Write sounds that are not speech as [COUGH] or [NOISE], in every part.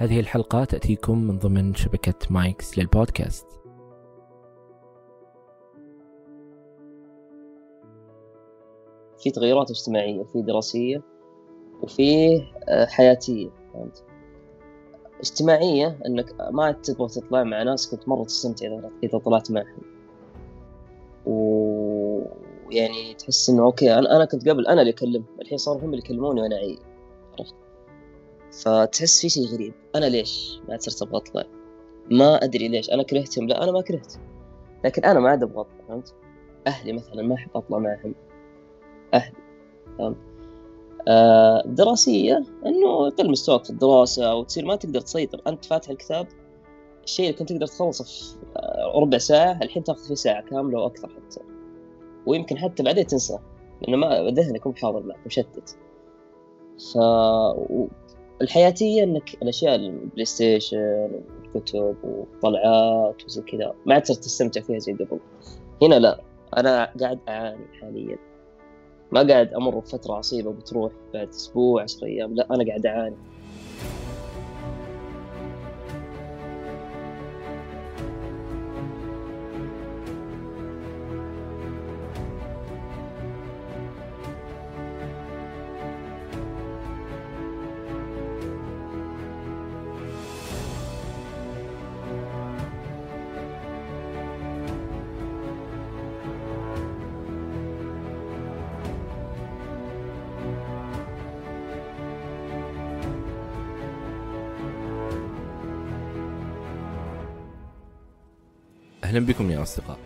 هذه الحلقة تأتيكم من ضمن شبكة مايكس للبودكاست. في تغيرات اجتماعية وفي دراسية وفي آه، حياتية. فهمت؟ اجتماعية إنك ما تبغى تطلع مع ناس كنت مرة تستمتع إذا طلعت معهم. ويعني تحس إنه okay أنا كنت قبل أنا اللي أكلمهم الحين صاروا هم اللي يكلموني وأنا عرفت فتحس في شيء غريب. أنا ليش ما صرت أبغى أطلع؟ ما أدري ليش. أنا كرهتهم. لا أنا ما كرهت. لكن أنا ما عاد أبغى أطلع فهمت؟ أهلي مثلا ما أحب أطلع معهم. أهلي. فهمت آه دراسية إنه يقل مستواك في الدراسة وتصير ما تقدر تسيطر. أنت فاتح الكتاب الشيء اللي كنت تقدر تخلصه في آه، ربع ساعة الحين تاخذ فيه ساعة كاملة وأكثر حتى. ويمكن حتى بعدين تنسى لأنه ما ذهنك مو حاضر معك مشتت. ف الحياتية إنك الأشياء ال PlayStation والكتب والطلعات وزي كذا ما عاد صرت تستمتع فيها زي قبل. هنا لا أنا قاعد أعاني حاليا. ما قاعد أمر بفترة عصيبة بتروح بعد أسبوع عشر أيام لا أنا قاعد أعاني. أهلا بكم يا أصدقاء.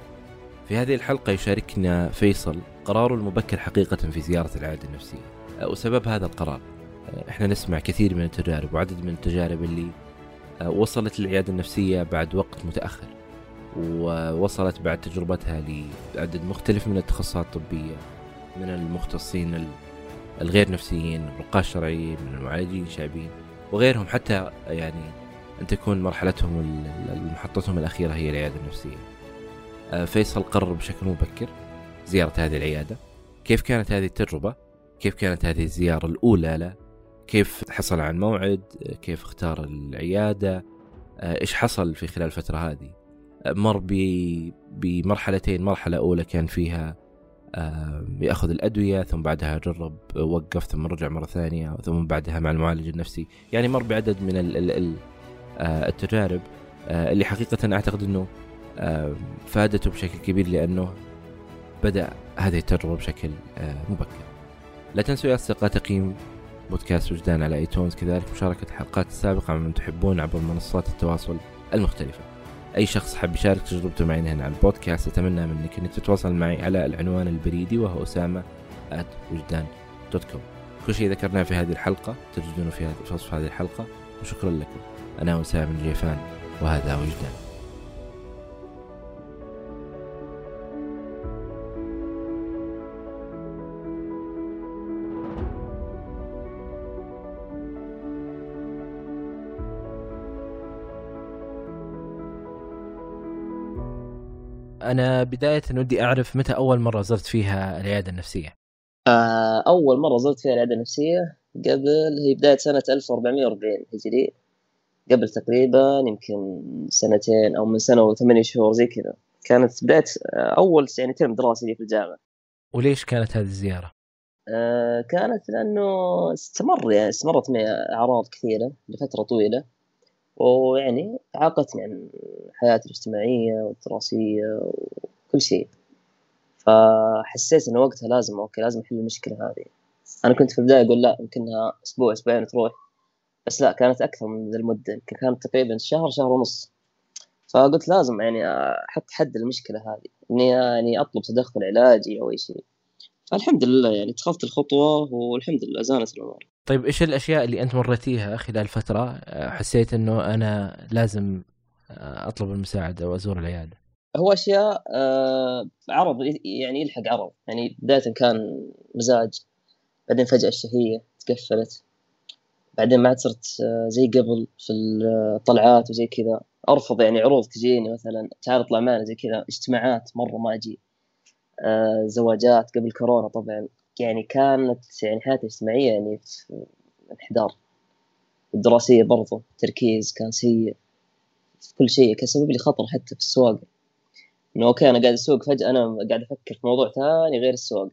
في هذه الحلقة يشاركنا فيصل قراره المبكر حقيقة في زيارة العيادة النفسية. وسبب هذا القرار. إحنا نسمع كثير من التجارب وعدد من التجارب اللي وصلت للعيادة النفسية بعد وقت متأخر ووصلت بعد تجربتها لعدد مختلف من التخصصات الطبية من المختصين الغير نفسيين الرقاة الشرعيين من المعالجين الشعبيين وغيرهم حتى يعني أن تكون مرحلتهم محطتهم الأخيرة هي العيادة النفسية. آه، فيصل قرر بشكل مبكر زيارة هذه العيادة. كيف كانت هذه التجربة؟ كيف كانت هذه الزيارة الأولى له؟ كيف حصل عن موعد؟ كيف اختار العيادة؟ آه، إيش حصل في خلال الفترة هذه؟ آه، مر بمرحلتين. مرحلة أولى كان فيها يأخذ الأدوية ثم بعدها جرب وقف ثم رجع مرة ثانية ثم بعدها مع المعالج النفسي. يعني مر بعدد من ال ال آه، التجارب آه، اللي حقيقة أعتقد أنه آه، فادته بشكل كبير لأنه بدأ هذه التجربة بشكل مبكر. لا تنسوا يا أصدقاء تقييم بودكاست وجدان على آيتونز كذلك مشاركة الحلقات السابقة مع من تحبون عبر منصات التواصل المختلفة. أي شخص حاب يشارك تجربته معي هنا على البودكاست أتمنى منك أنك تتواصل معي على العنوان البريدي وهو أسامة وجدان كل شيء ذكرناه في هذه الحلقة تجدونه في وصف هذه الحلقة وشكرا لكم. أنا وسام الجيفان وهذا وجدان. أنا بداية ودي أعرف متى أول مرة زرت فيها العيادة النفسية؟ آه، أول مرة زرت فيها العيادة النفسية قبل هي بداية سنة 1440 هجري. قبل تقريبا يمكن سنتين أو من سنة وثمانية شهور زي كذا. كانت بداية أول يعني ترم دراسي لي في الجامعة. وليش كانت هذه الزيارة؟ آه كانت لأنه استمر يعني استمرت معي أعراض كثيرة لفترة طويلة. ويعني عاقتني عن حياتي الاجتماعية والدراسية وكل شيء. فحسيت إنه وقتها لازم okay لازم أحل المشكلة هذه. أنا كنت في البداية أقول لا يمكنها أسبوع أسبوعين تروح. بس لا كانت أكثر من ذا المدة كانت تقريبا شهر شهر ونص. فقلت لازم يعني أحط حد للمشكلة هذه إني يعني أطلب تدخل علاجي أو أي شيء. فالحمد لله يعني اتخذت الخطوة والحمد لله زانت الأمور. طيب إيش الأشياء اللي أنت مريتيها خلال فترة؟ حسيت إنه أنا لازم أطلب المساعدة وأزور العيادة. هو أشياء آه، عرض يعني يلحق عرض. يعني بداية كان مزاج بعدين فجأة الشهية تقفلت. بعدين ما صرت آه، زي قبل في الطلعات وزي كذا. أرفض يعني عروض تجيني مثلا تعال اطلع معنا زي كذا. اجتماعات مرة ما أجي. آه، زواجات قبل كورونا طبعا. يعني كانت يعني حياتي الاجتماعيه يعني في انحدار. والدراسيه برضو تركيز كان سيء. في كل شيء كان سبب لي خطر حتى في السواقة. إنه okay أنا قاعد أسوق فجأة أنا قاعد أفكر في موضوع ثاني غير السواقة.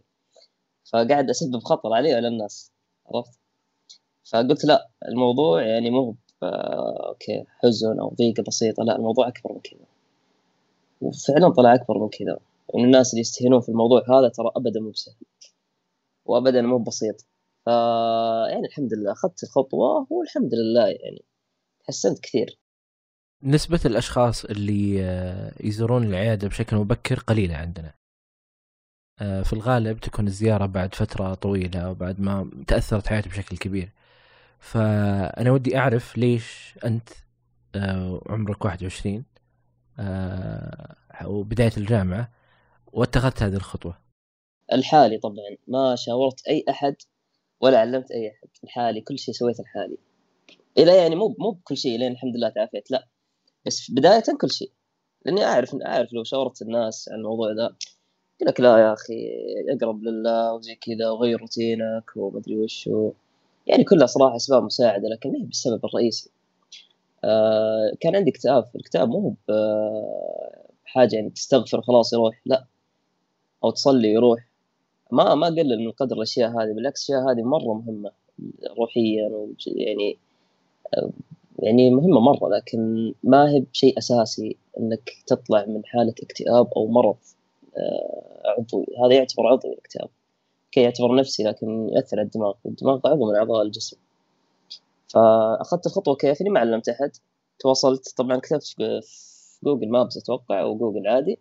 فقاعد أسبب خطر علي وعلى الناس. عرفت؟ فقلت لا الموضوع يعني مو okay حزن أو ضيقة بسيطة لا الموضوع أكبر من كذا. وفعلا طلع أكبر من كذا. وان الناس اللي يستهينون في الموضوع هذا ترى ابدا مو بسهل. وابدا مو بسيط. ف يعني الحمد لله أخذت الخطوة والحمد لله يعني تحسنت كثير. نسبة الأشخاص اللي آه، يزورون العيادة بشكل مبكر قليلة عندنا. آه، في الغالب تكون الزيارة بعد فترة طويلة أو بعد ما تأثرت حياته بشكل كبير. فأنا ودي أعرف ليش أنت آه، عمرك 21 وبداية الجامعة واتخذت هذه الخطوة؟ لحالي طبعا ما شاورت أي أحد ولا علمت أي أحد لحالي كل شيء سويته لحالي. إلى يعني مو مو بكل شيء لين الحمد لله تعافيت لا. بس بداية كل شيء لأني أعرف أعرف لو شاورت الناس عن الموضوع ذا يقول لك لا يا أخي أقرب لله وزي كذا وغير روتينك ومدري وش يعني كلها صراحة اسباب مساعدة لكن ما هي بالسبب الرئيسي. آه كان عندي اكتئاب. الكتاب مو بحاجه يعني تستغفر خلاص يروح لا. أو تصلي يروح. ما ما قلل من قدر الأشياء هذه بالعكس الأشياء هذه مرة مهمة روحيا يعني يعني مهمة مرة لكن ما هي بشيء أساسي أنك تطلع من حالة اكتئاب أو مرض آه، عضوي. هذا يعتبر عضوي الاكتئاب. كي يعتبر نفسي لكن يأثر على الدماغ. والدماغ عضو من أعضاء الجسم. فأخذت الخطوة كيف إني ما علمت أحد. تواصلت طبعا كتبت في Google Maps أتوقع أو جوجل عادي.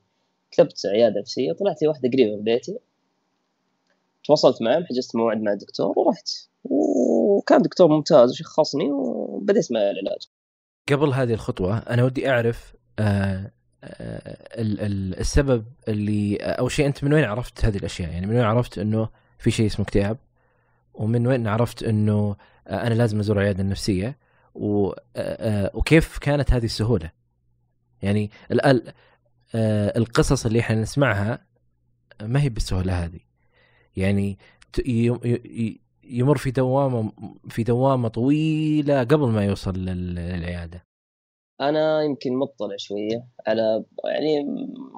كتبت عيادة نفسية طلعت لي واحدة قريبة من بيتي. تواصلت معهم حجزت موعد مع الدكتور ورحت. وكان دكتور ممتاز وشخصني وبديت مع العلاج. قبل هذه الخطوة أنا ودي أعرف آه السبب اللي أو شيء أنت من وين عرفت هذه الأشياء؟ يعني من وين عرفت أنه في شيء اسمه اكتئاب؟ ومن وين عرفت أنه آه أنا لازم أزور العيادة النفسية؟ و آه وكيف كانت هذه السهولة؟ يعني القصص اللي إحنا نسمعها ما هي بالسهولة هذه. يعني يمر في دوامة في دوامة طويلة قبل ما يوصل للعيادة. أنا يمكن مطلع شوية على يعني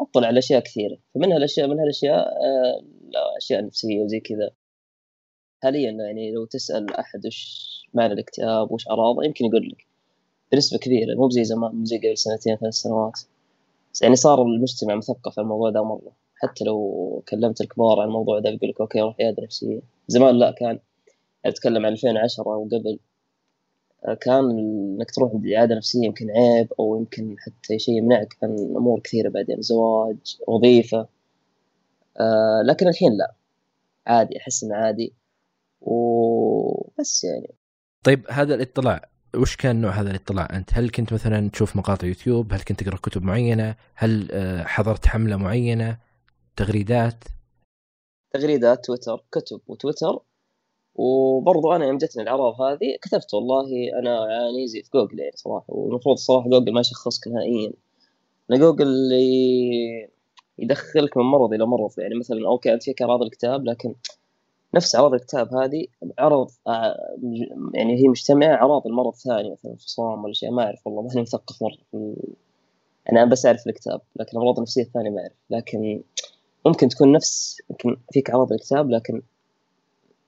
مطلع على أشياء كثيرة. فمنها الاشياء من هالأشياء آه، أشياء نفسية وزي كذا. حاليا يعني لو تسأل أحد وش معنى الاكتئاب وش أعراضه يمكن يقول لك بنسبة كبيرة مو زي زمان مو زي قبل سنتين ثلاث سنوات. يعني صار المجتمع مثقف على الموضوع ده مرة. حتى لو كلمت الكبار عن الموضوع ده بيقول لك أوكي روح عياده نفسيه زمان لا كان أتكلم عن 2010 وقبل. كان إنك تروح عند نفسية يمكن عيب أو يمكن حتى شيء يمنعك عن أمور كثيرة بعدين زواج وظيفة آه لكن الحين لا عادي أحس إنه عادي وبس يعني طيب هذا الاطلاع وش كان نوع هذا الاطلاع أنت؟ هل كنت مثلا تشوف مقاطع يوتيوب؟ هل كنت تقرأ كتب معينة؟ هل آه، حضرت حملة معينة؟ تغريدات؟ تغريدات تويتر كتب وتويتر وبرضو أنا يوم جتني الأعراض هذه كتبت والله أنا اعاني زي في جوجل يعني صراحة والمفروض الصراحه جوجل ما يشخصك نهائيا. لأن جوجل يدخلك من مرض إلى مرض يعني مثلا okay أنت فيك أعراض الاكتئاب لكن نفس أعراض الاكتئاب هذه عرض آه، يعني هي مجتمعة أعراض المرض الثاني مثلا انفصام ولا شيء ما أعرف والله ماني مثقف مرة أنا بس أعرف الاكتئاب لكن الأمراض النفسية الثانية ما أعرف. لكن ممكن تكون نفس يمكن فيك أعراض الاكتئاب لكن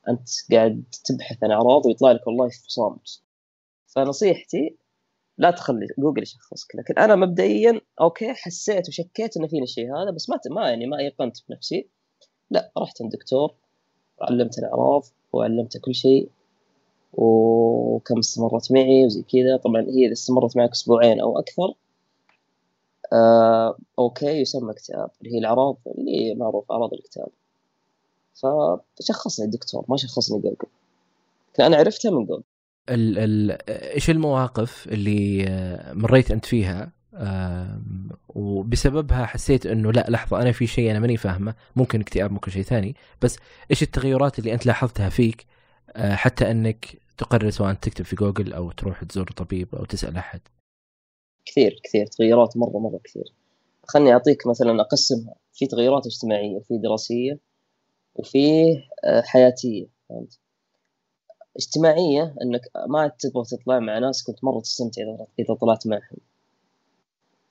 أنت قاعد تبحث عن أعراض ويطلع لك والله انفصام فنصيحتي لا تخلي جوجل يشخصك لكن أنا مبدئيا okay حسيت وشكيت انه فيني الشيء هذا بس ما ما يعني ما أيقنت بنفسي. لا رحت عند دكتور علمت الأعراض وعلمته كل شيء وكم استمرت معي وزي كذا. طبعا هي إذا استمرت معك أسبوعين أو أكثر آه okay يسمى اكتئاب. اللي هي الأعراض اللي معروف أعراض الاكتئاب. فشخصني الدكتور ما شخصني جوجل أنا عرفتها من جوجل ال ال إيش المواقف اللي مريت أنت فيها؟ وبسببها حسيت إنه لا لحظة أنا في شيء أنا ماني فاهمه. ممكن اكتئاب ممكن شيء ثاني. بس إيش التغيرات اللي أنت لاحظتها فيك؟ آه، حتى إنك تقرر سواء تكتب في جوجل أو تروح تزور طبيب أو تسأل أحد. كثير كثير. تغيرات مرة مرة كثير. خلني أعطيك مثلا أقسمها. في تغيرات اجتماعية في دراسية. وفيه آه، حياتية فهمت؟ اجتماعية إنك ما تبغى تطلع مع ناس كنت مرة تستمتع إذا طلعت معهم.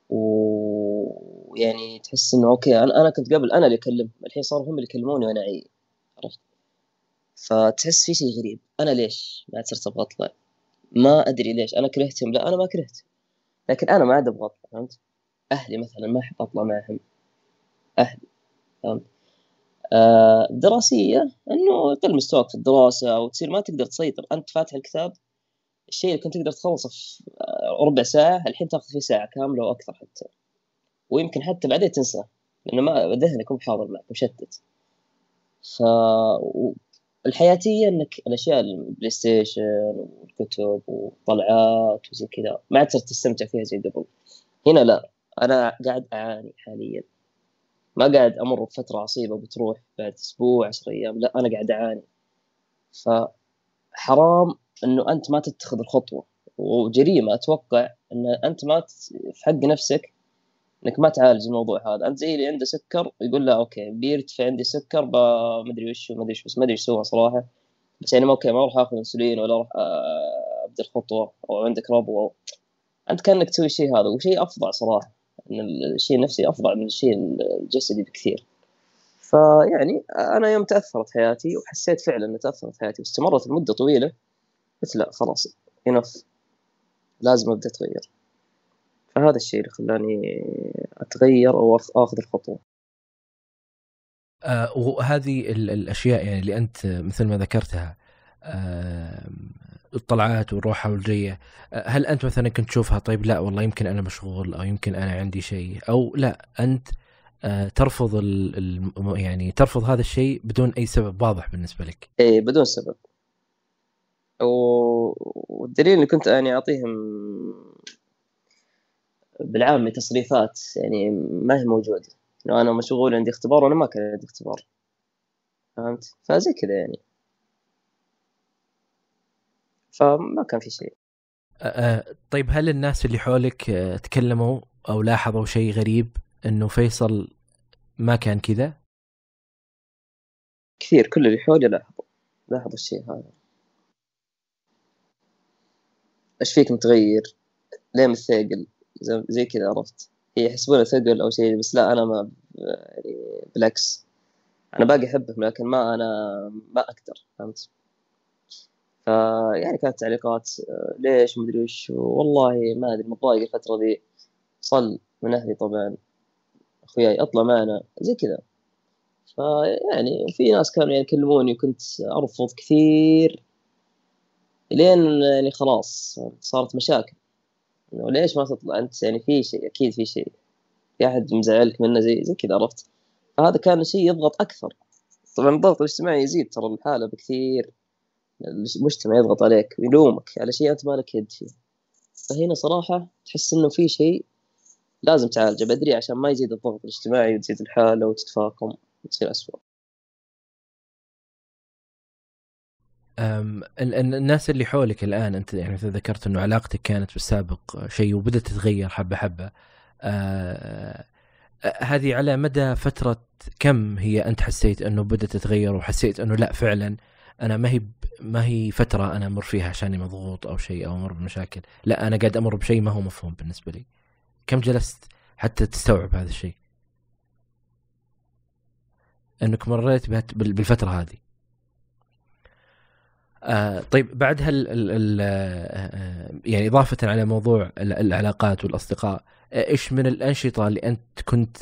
ويعني تحس إنه أوكي أنا أنا كنت قبل أنا اللي أكلم الحين صاروا هم اللي يكلموني وأنا أعيد عرفت؟ فتحس في شيء غريب أنا ليش ما صرت أبغى أطلع؟ ما أدري ليش أنا كرهتهم؟ لا أنا ما كرهت لكن أنا ما عاد أبغى أطلع فهمت؟ أهلي مثلا ما أحب أطلع معهم. أهلي فهمت؟ دراسية إنه يقل مستواك في الدراسة أو تصير ما تقدر تسيطر. أنت فاتح الكتاب الشيء اللي كنت تقدر تخلصه في ربع ساعة الحين تاخذ فيه ساعة كاملة وأكثر حتى. ويمكن حتى بعدين تنساه لأنه ما ذهنك مو حاضر معك مشتت. ف الحياتية إنك الأشياء البلاي ستيشن والكتب والطلعات وزي كذا ما عاد صرت تستمتع فيها زي قبل. هنا لا أنا قاعد أعاني حاليا. ما قاعد أمر بفترة عصيبة بتروح بعد أسبوع عشر أيام لا أنا قاعد أعاني. فحرام إنه أنت ما تتخذ الخطوة. وجريمة أتوقع إن أنت ما في حق نفسك إنك ما تعالج الموضوع هذا. أنت زي اللي عنده سكر يقول له أوكي بيرتفع عندي سكر ما أدري وش ما أدري وش بس ما أدري إيش سوى صراحة. بس يعني أوكي ما أروح آخذ إنسولين ولا أروح آه، أبدأ الخطوة. أو عندك ربو أنت كأنك تسوي الشيء هذا وشيء افظع صراحة. الشيء النفسي افظع من الشيء الجسدي بكثير. فيعني أنا يوم تأثرت حياتي وحسيت فعلا ان تأثرت حياتي واستمرت لمدة طويلة قلت لا خلاص انف لازم أبدأ أتغير. فهذا الشيء اللي خلاني أتغير أو آخذ الخطوة. آه وهذه الأشياء يعني اللي أنت مثل ما ذكرتها الطلعات والروحة والجية. آه هل أنت مثلا كنت تشوفها طيب؟ لا والله يمكن أنا مشغول أو يمكن أنا عندي شيء أو لا أنت آه ترفض يعني ترفض هذا الشيء بدون أي سبب واضح بالنسبة لك؟ إيه بدون سبب. والدليل إني كنت يعني أعطيهم بالعامي تصريفات يعني ما هي موجودة. إنه أنا مشغول عندي اختبار وأنا ما كان عندي اختبار. فهمت؟ فزي كذا يعني. فما كان في شيء. طيب هل الناس اللي حولك تكلموا أو لاحظوا شيء غريب إنه فيصل ما كان كذا؟ كثير كل اللي حولي لاحظوا لاحظوا الشيء هذا. إيش فيك متغير؟ ليه مثقل زي كذا عرفت؟ هي يحسبونه ثقل أو شيء بس لا أنا ما يعني بالعكس. أنا باقي أحبهم لكن ما أنا ما أقدر فهمت؟ فيعني كانت تعليقات ليش مدري وش والله ما أدري متضايق الفترة ذي. صل من أهلي طبعا. أخوياي أطلع معنا زي كذا. فيعني وفي ناس كانوا يعني يكلموني وكنت أرفض كثير. لين يعني خلاص صارت مشاكل. إنه ليش ما تطلع؟ أنت يعني في شيء أكيد في شيء. في أحد مزعلك منه زي زي كذا عرفت؟ فهذا كان شيء يضغط أكثر. طبعا الضغط الاجتماعي يزيد ترى الحالة بكثير. المجتمع يضغط عليك ويلومك على شيء أنت مالك يد فيه. فهنا صراحة تحس إنه في شيء لازم تعالجه بدري عشان ما يزيد الضغط الاجتماعي وتزيد الحالة وتتفاقم وتصير اسوء الناس اللي حولك الآن أنت يعني ذكرت إنه علاقتك كانت بالسابق شيء وبدأت تتغير حبة حبة. أه هذه على مدى فترة كم هي أنت حسيت إنه بدأت تتغير وحسيت إنه لا فعلا؟ أنا ما هي ما هي فترة أنا أمر فيها عشاني مضغوط أو شيء أو أمر بمشاكل. لا أنا قاعد أمر بشيء ما هو مفهوم بالنسبة لي. كم جلست حتى تستوعب هذا الشيء؟ أنك مريت بالفترة هذه. آه طيب بعد هال ال ال آه يعني إضافة على موضوع العلاقات والأصدقاء آه، إيش من الأنشطة اللي أنت كنت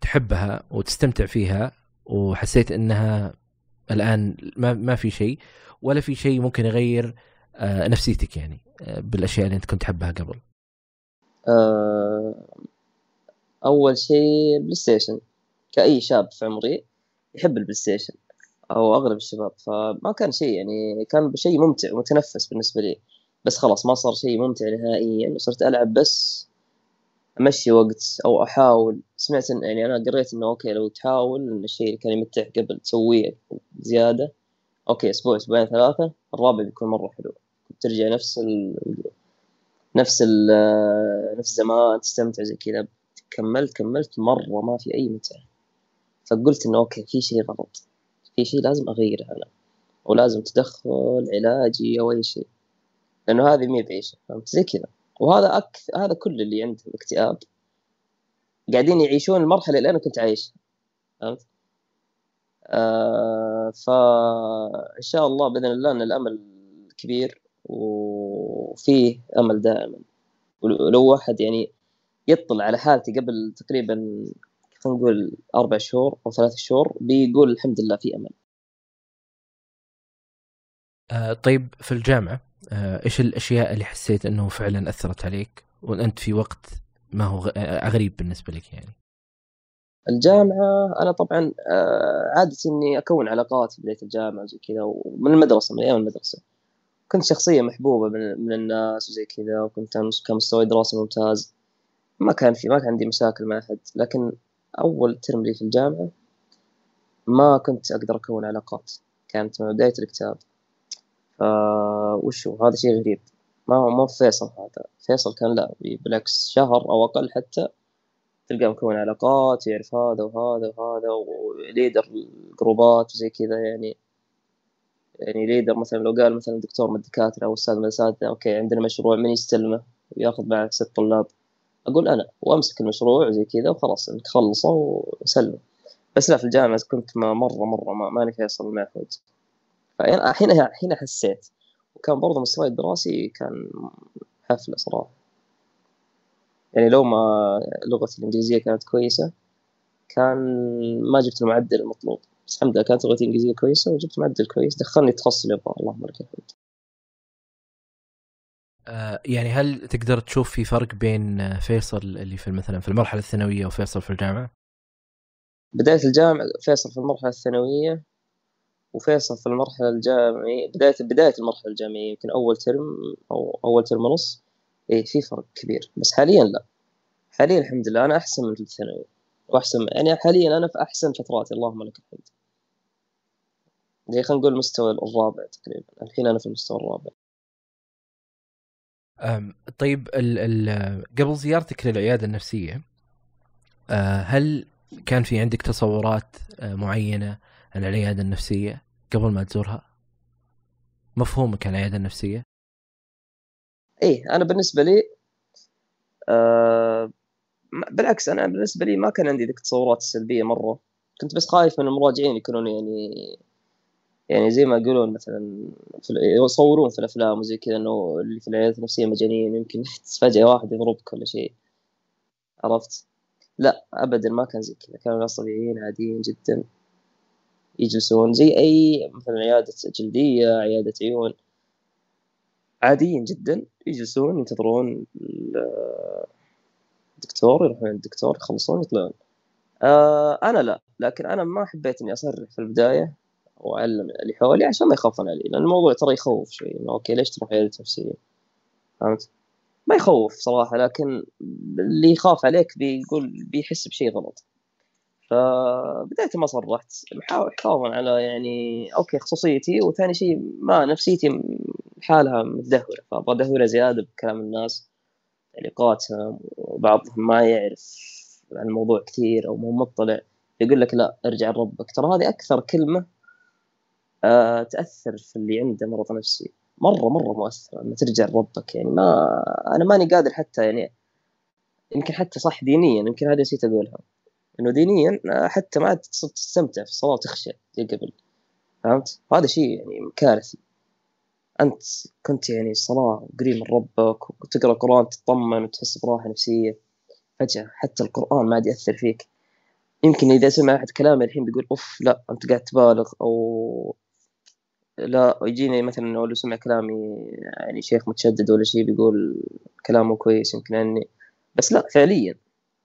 تحبها وتستمتع فيها وحسيت أنها الآن ما, ما في شيء ولا في شيء ممكن يغير آه نفسيتك يعني آه بالأشياء اللي أنت كنت تحبها قبل. آه أول شيء بلاي ستيشن كأي شاب في عمري يحب البلاي ستيشن أو أغلب الشباب فما كان شيء يعني كان شيء ممتع ومتنفس بالنسبة لي. بس خلاص ما صار شيء ممتع نهائيا صرت ألعب بس أمشي وقت أو أحاول. سمعت إن يعني أنا قريت إنه okay لو تحاول إن الشيء اللي كان يمتع قبل تسويه زيادة okay أسبوع أسبوعين ثلاثة الرابع بيكون مرة حلو. ترجع نفس ال نفس ال نفس زمان تستمتع زي كذا. كملت كملت مرة ما في أي متعة. فقلت إنه okay في شيء غلط. في شيء لازم أغيره أنا. ولازم تدخل علاجي أو أي شيء. لأنه هذه مي بعيشة فهمت؟ زي كذا. وهذا أكثر هذا كل اللي عندهم اكتئاب قاعدين يعيشون المرحلة اللي أنا كنت عايشها فهمت؟ آه فان شاء الله بإذن الله إن الأمل كبير وفيه أمل دائما ولو واحد يعني يطلع على حالتي قبل تقريبا خلينا نقول أربع شهور أو ثلاث شهور بيقول الحمد لله في أمل. آه طيب في الجامعة إيش الأشياء اللي حسيت إنه فعلا أثرت عليك؟ وانت في وقت ما هو آه، غريب بالنسبة لك يعني؟ الجامعة أنا طبعا آه، عادتي إني أكون علاقات في بداية الجامعة وزي كذا ومن المدرسة من أيام المدرسة. كنت شخصية محبوبة من, الناس وزي كذا وكنت كمستوى دراسي ممتاز. ما كان في ما كان عندي مشاكل مع أحد. لكن أول ترم لي في الجامعة ما كنت أقدر أكون علاقات. كانت مع بداية الكتاب وشو هذا شيء غريب. ما هو ما فيصل هذا. فيصل كان لا بالعكس شهر أو أقل حتى تلقى مكون علاقات يعرف هذا وهذا وهذا وليدر الجروبات وزي كذا يعني. يعني leader مثلا لو قال مثلا دكتور من الدكاترة أو أستاذ من الأساتذة okay عندنا مشروع من يستلمه ويأخذ معه ست طلاب. أقول أنا وأمسك المشروع زي كذا وخلاص تخلصه وسلمه بس لا في الجامعة كنت ما مرة مرة ما ماني فيصل مع أحد فحين حين حسيت. وكان برضه مستواي الدراسي كان حفلة صراحة. يعني لو ما لغتي الإنجليزية كانت كويسة كان ما جبت المعدل المطلوب. بس الحمد لله كانت لغتي الإنجليزية كويسة وجبت معدل كويس دخلني التخصص اللي أبغاه اللهم لك الحمد آه، يعني هل تقدر تشوف في فرق بين فيصل اللي في مثلا في المرحلة الثانوية وفيصل في الجامعة؟ بداية الجامعة فيصل في المرحلة الثانوية وفيصل في المرحلة الجامعية بدايه بداية المرحلة الجامعية يمكن أول ترم أو أول ترم ونص إيه في فرق كبير. بس حاليا لا. حاليا الحمد لله أنا أحسن من الثانوي واحسن يعني حاليا أنا في أحسن فتراتي اللهم لك الحمد. زي خلينا نقول المستوى الرابع تقريبا. الحين أنا في المستوى الرابع. طيب ال ال قبل زيارتك للعيادة النفسية أه، هل كان في عندك تصورات أه، معينة؟ العيادة النفسية قبل ما تزورها؟ مفهومك عن العيادة النفسية؟ إيه أنا بالنسبة لي آه بالعكس أنا بالنسبة لي ما كان عندي ذيك التصورات السلبية مرة كنت بس خايف من المراجعين يكونون يعني يعني زي ما يقولون مثلا يصورون في الأفلام وزي كذا إنه اللي في العيادات النفسية مجانين يمكن [LAUGHS] فجاه واحد يضربك ولا شيء عرفت؟ لا ابدا ما كان زي كذا كانوا ناس طبيعيين عاديين جدا يجلسون زي أي مثلا عيادة جلدية عيادة عيون. عاديين جدا. يجلسون ينتظرون الدكتور يروحون الدكتور يخلصون يطلعون. آه أنا لا. لكن أنا ما حبيت إني أصرح في البداية وأعلم اللي حولي عشان ما يخافون علي. لأن الموضوع ترى يخوف شوي. إنه أوكي ليش تروح عيادة نفسية؟ فهمت؟ ما يخوف صراحة. لكن اللي يخاف عليك بيقول بيحس بشيء غلط. فبداية ما صرحت. حفاظا على يعني أوكي خصوصيتي وثاني شيء ما نفسيتي حالها متدهورة فابغى ادهورها زيادة بكلام الناس تعليقاتهم وبعضهم ما يعرف عن الموضوع كثير أو مو مطلع يقول لك لا ارجع لربك. ترى هذه أكثر كلمة آه تأثر في اللي عنده مرض نفسي. مرة مرة مؤثرة إنه ترجع لربك. يعني ما أنا ماني قادر حتى يعني يمكن حتى صح دينيا يمكن هذه نسيت أقولها. إنه دينيا آه، حتى ما تستمتع في الصلاة وتخشى زي قبل. فهمت؟ هذا شيء يعني كارثي. أنت كنت يعني صلاه قريب من ربك وتقرأ القرآن تطمن وتحس براحة نفسية. فجأة حتى القرآن ما عاد يأثر فيك. يمكن إذا سمع أحد كلامي الحين بيقول أوف لا أنت قاعد تبالغ. أو لا يجيني مثلا لو سمع كلامي يعني شيخ متشدد ولا شيء بيقول كلامه كويس يمكن أني. بس لا فعليا.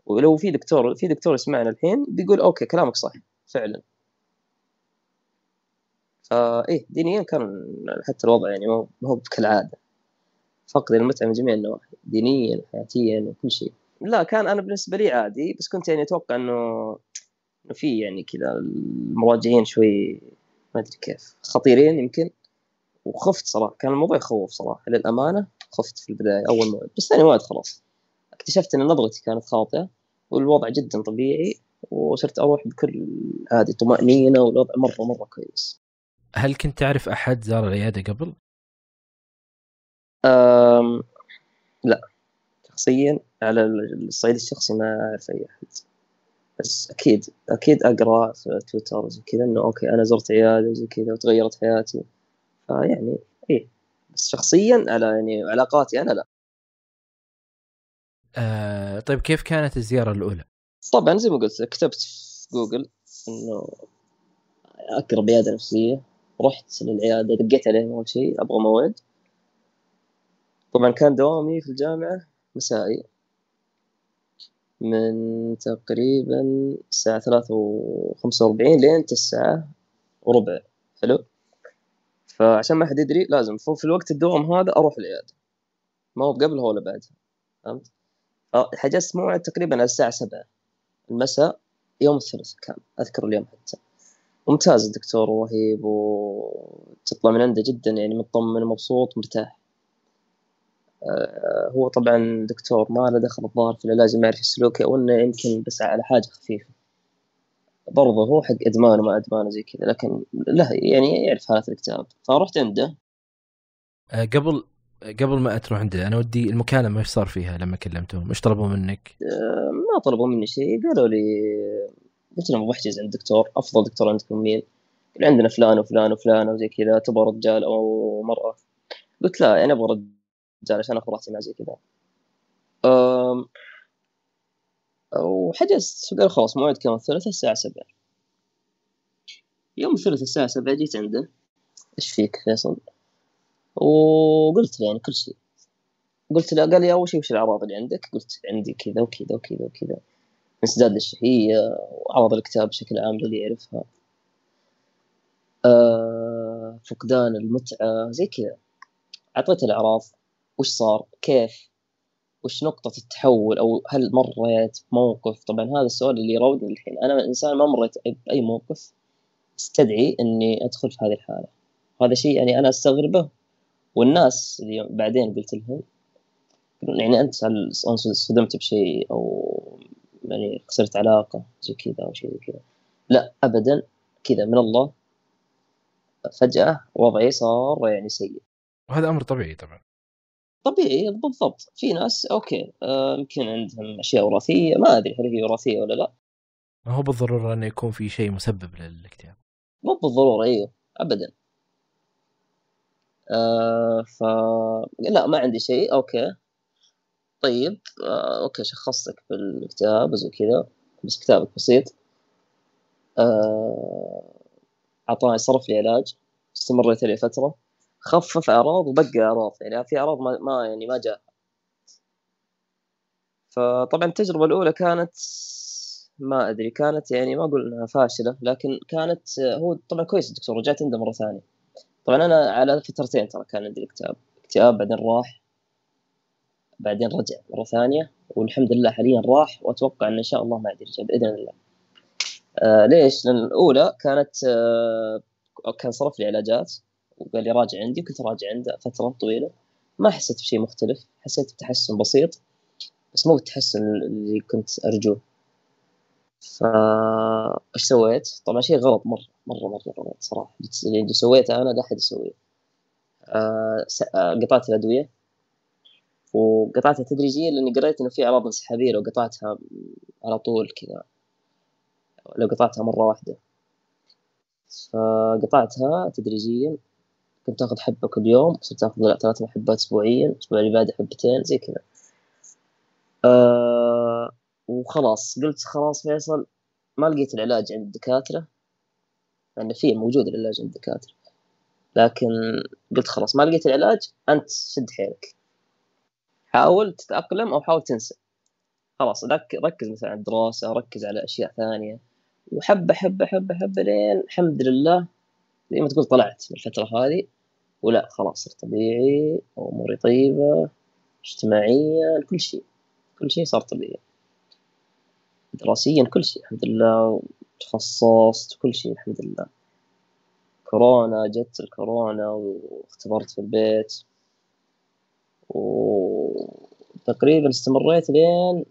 ولو في دكتور في دكتور يسمعنا الحين بيقول أوكي كلامك صح فعلا. فايه دينيا كان حتى الوضع يعني ما هو كالعادة. فقد المتعة من جميع النواحي دينيا وحياتيا وكل شيء. لا كان أنا بالنسبة لي عادي بس كنت يعني أتوقع إنه إنه في يعني كذا المراجعين شوي ما أدري كيف خطيرين يمكن. وخفت صراحة كان الموضوع يخوف صراحة للأمانة خفت في البداية أول موعد بس ثاني موعد خلاص. اكتشفت إن نظرتي كانت خاطئة والوضع جدا طبيعي وصرت أروح بكل هذه طمانينه والوضع مرة مرة كويس. هل كنت تعرف أحد زار العيادة قبل؟ أم لا. شخصيا على الصعيد الشخصي ما أعرف أي أحد. بس أكيد أكيد أقرأ في تويتر وزي كذا إنه okay أنا زرت عيادة وزي كذا وتغيرت حياتي. فيعني إيه. بس شخصيا على يعني علاقاتي أنا لا. آه طيب كيف كانت الزيارة الأولى؟ طبعا زي ما قلت كتبت في جوجل إنه اقرب عياده نفسية. رحت للعيادة دقيت عليهم أول شيء أبغى موعد. طبعا كان دوامي في الجامعة مسائي. من تقريبا الساعة ثلاثة وخمسة وأربعين لين تسعة وربع. حلو؟ فعشان ما حد يدري لازم في الوقت الدوام هذا أروح العيادة. ما هو قبلها ولا بعدها. فهمت؟ حجزت موعد تقريبا الساعة سبعة المساء يوم الثلاثاء كان أذكر اليوم حتى. ممتاز الدكتور رهيب وتطلع من عنده جدا يعني مطمن ومبسوط مرتاح. آه، هو طبعا دكتور ما له دخل الظاهر في العلاج المعرفي السلوكي أو إنه يمكن بس على حاجة خفيفة. برضه هو حق إدمان وما إدمان زي كذا لكن له يعني يعرف حالات الاكتئاب فرحت عنده. آه، قبل قبل ما تروح عنده أنا ودي المكالمة إيش صار فيها لما كلمتهم؟ إيش طلبوا منك؟ آه، ما طلبوا مني شيء قالوا لي قلت لهم بحجز عند دكتور أفضل دكتور عندكم مين؟ عندنا فلان وفلان وفلان وزي كذا تبغى رجال أو مرأة قلت لا يعني أبغى رجال عشان أخذ راحتي مع زي كذا وحجزت قال خلاص موعد كان الثلاثاء الساعة سبعة يوم الثلاثاء الساعة سبعة جيت عنده إيش فيك فيصل؟ وقلت له يعني كل شيء. قلت له قال لي أول شيء وش الأعراض اللي عندك؟ قلت عندي كذا وكذا وكذا وكذا. انسداد الشهية وأعراض الاكتئاب بشكل عام اللي يعرفها. أه فقدان المتعة زي كذا. أعطيته الأعراض. وش صار؟ كيف؟ وش نقطة التحول؟ أو هل مريت بموقف؟ طبعا هذا السؤال اللي يراودني الحين أنا إنسان ما مريت بأي موقف أستدعي إني أدخل في هذه الحالة. هذا شيء يعني أنا أستغربه. والناس اللي بعدين قلت لهم يعني أنت هل صدمت بشيء أو يعني خسرت علاقة زي كذا أو شيء زي كذا؟ لا أبدا كذا من الله. فجأة وضعي صار يعني سيء. وهذا أمر طبيعي طبعا. طبيعي بالضبط. في ناس okay آه، يمكن آه عندهم أشياء وراثية ما أدري هل هي وراثية ولا لا. ما هو بالضرورة انه يكون في شيء مسبب للاكتئاب. مو بالضرورة إيوه ابدا. آه ف لا ما عندي شيء. okay. طيب. آه okay شخصتك بالاكتئاب وزي كذا. بس كتابك بسيط. آه أعطاني صرف لي علاج استمريت عليه فترة. خفف أعراض وبقى أعراض. يعني في أعراض ما, ما يعني ما جاء. فطبعا التجربة الأولى كانت ما أدري كانت يعني ما أقول إنها فاشلة لكن كانت هو طبعا كويس الدكتور رجعت عنده مرة ثانية. طبعا أنا على فترتين ترى كان عندي الاكتئاب. اكتئاب بعدين راح بعدين رجع مرة ثانية والحمد لله حاليا راح وأتوقع إن شاء الله ما عاد يرجع بإذن الله. آه ليش؟ لأن الأولى كانت آه كان صرف لي علاجات وقال لي راجع عندي وكنت راجع عنده فترة طويلة. ما حسيت بشيء مختلف حسيت بتحسن بسيط بس مو التحسن اللي كنت أرجوه. فا إيش سويت؟ طبعا شيء غلط مرة. مرة مرة غلط صراحة. اللي سويته أنا لا أحد يسويه. آه, آه، قطعت الأدوية. وقطعتها تدريجيا لأني قريت إنه في أعراض انسحابية لو قطعتها على طول كذا. لو قطعتها مرة واحدة. فقطعتها تدريجيا. كنت آخذ حبة كل يوم. صرت آخذ ثلاث حبات اسبوعيا. الأسبوع اللي بعده حبتين زي كذا. آه وخلاص. قلت خلاص فيصل ما لقيت العلاج عند الدكاترة. لأن في موجود العلاج عند الدكاترة. لكن قلت خلاص ما لقيت العلاج أنت شد حيلك. حاول تتأقلم أو حاول تنسى. خلاص ركز مثلا على الدراسة ركز على أشياء ثانية. وحبه حبه حبه حبه لين الحمد لله زي ما تقول طلعت من الفترة هذه. ولا خلاص صرت طبيعي وأموري طيبة اجتماعيا كل شيء. كل شيء صار طبيعي. دراسيا كل شيء الحمد لله. تخصصت كل شيء الحمد لله. كورونا جت الكورونا واختبرت في البيت. وتقريبا استمريت لين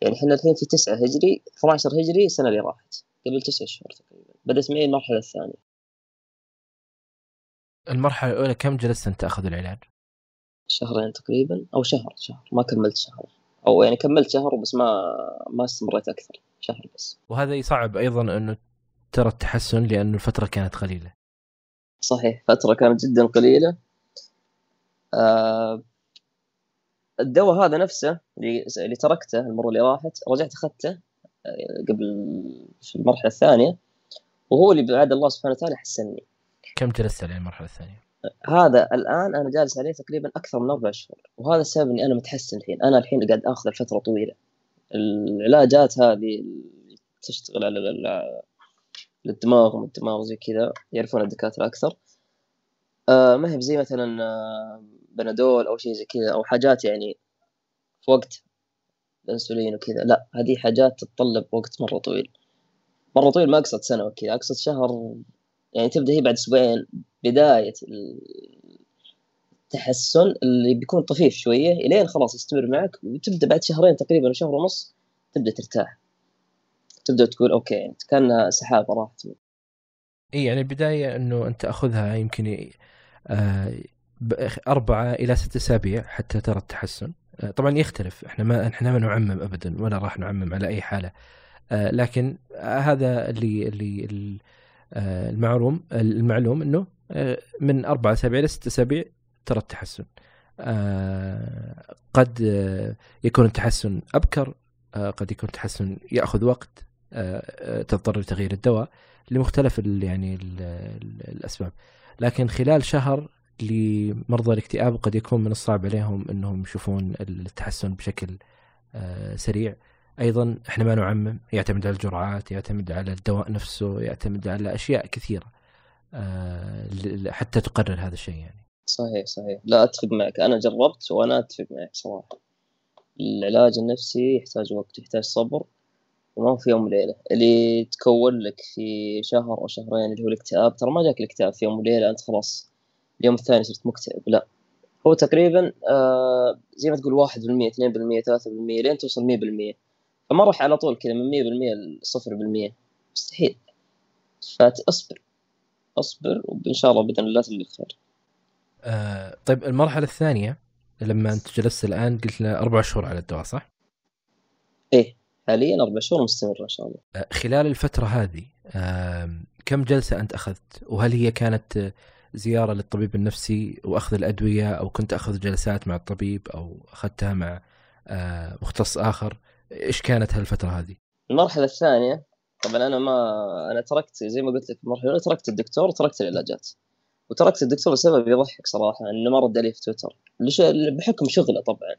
يعني إحنا الحين في تسعة هجري 12 هجري السنة اللي راحت. قبل تسعة شهور تقريبا. بدأت معي المرحلة الثانية. المرحلة الأولى كم جلست أنت تاخذ العلاج؟ شهرين تقريبا أو شهر شهر. ما كملت شهر. أو يعني كملت شهر بس ما ما استمريت أكثر. شهر بس. وهذا يصعب أيضا أنه ترى التحسن لأنه الفترة كانت قليلة. صحيح فترة كانت جدا قليلة. آه الدواء هذا نفسه اللي تركته المرة اللي راحت رجعت أخذته آه، قبل في المرحلة الثانية وهو اللي بعد الله سبحانه وتعالى حسنني. كم جلست عليه المرحلة الثانية؟ هذا الآن أنا جالس عليه تقريبا أكثر من أربع شهور وهذا السبب إني أنا متحسن الحين. أنا الحين قاعد آخذ الفترة طويلة. العلاجات هذه تشتغل على الدماغ والدماغ زي كذا يعرفون الدكاترة أكثر. آه ما هي زي مثلا آه بنادول أو شيء زي كذا أو حاجات يعني في وقت الانسولين وكذا. لا هذه حاجات تتطلب وقت مرة طويل. مرة طويل ما أقصد سنة وكذا أقصد شهر يعني تبدأ هي بعد أسبوعين. بداية التحسن اللي بيكون طفيف شوية إلين خلاص يستمر معك وتبدأ بعد شهرين تقريبا شهر ونص تبدأ ترتاح. تبدأ تقول أوكي يعني كانها سحابة راحت. إي يعني البداية إنه أنت تاخذها يمكن آه أربعة إلى ست أسابيع حتى ترى التحسن. آه طبعا يختلف إحنا ما إحنا ما نعمم ابدا ولا راح نعمم على أي حالة. آه لكن هذا اللي اللي آه، المعلوم المعلوم إنه آه، من أربع أسابيع لست أسابيع ترى التحسن. آه، قد يكون التحسن أبكر قد يكون التحسن يأخذ وقت تضطر لتغيير الدواء لمختلف يعني الأسباب. لكن خلال شهر لمرضى الاكتئاب قد يكون من الصعب عليهم إنهم يشوفون التحسن بشكل سريع. أيضا إحنا ما نعمم يعتمد على الجرعات يعتمد على الدواء نفسه يعتمد على أشياء كثيرة آه، حتى تقرر هذا الشيء يعني. صحيح صحيح. لا أتفق معك. أنا جربت وأنا أتفق معك صراحة. العلاج النفسي يحتاج وقت يحتاج صبر وما في يوم وليلة. اللي تكون لك في شهر أو شهرين اللي هو الاكتئاب ترى ما جاك الاكتئاب في يوم وليلة أنت خلاص اليوم الثاني صرت مكتئب. لا. هو تقريبا آه زي ما تقول 1% 2% 3% لين توصل 100% فما راح على طول كذا من 100% ل 0% مستحيل. فاصبر أصبر وإن شاء الله بإذن الله تلقى الخير. آه طيب المرحلة الثانية لما أنت جلست الآن قلت لنا أربع شهور على الدواء صح؟ إيه حاليا أربع شهور مستمرة إن شاء الله. آه خلال الفترة هذه آه كم جلسة أنت أخذت؟ وهل هي كانت زيارة للطبيب النفسي وأخذ الأدوية أو كنت أخذ جلسات مع الطبيب أو أخذتها مع آه مختص آخر؟ إيش كانت هالفترة هذه؟ المرحلة الثانية طبعا أنا ما أنا تركت زي ما قلت لك المرحلة الأولى تركت الدكتور وتركت العلاجات وتركت الدكتور لسبب يضحك صراحة إنه ما رد علي في تويتر. بحكم شغله طبعا.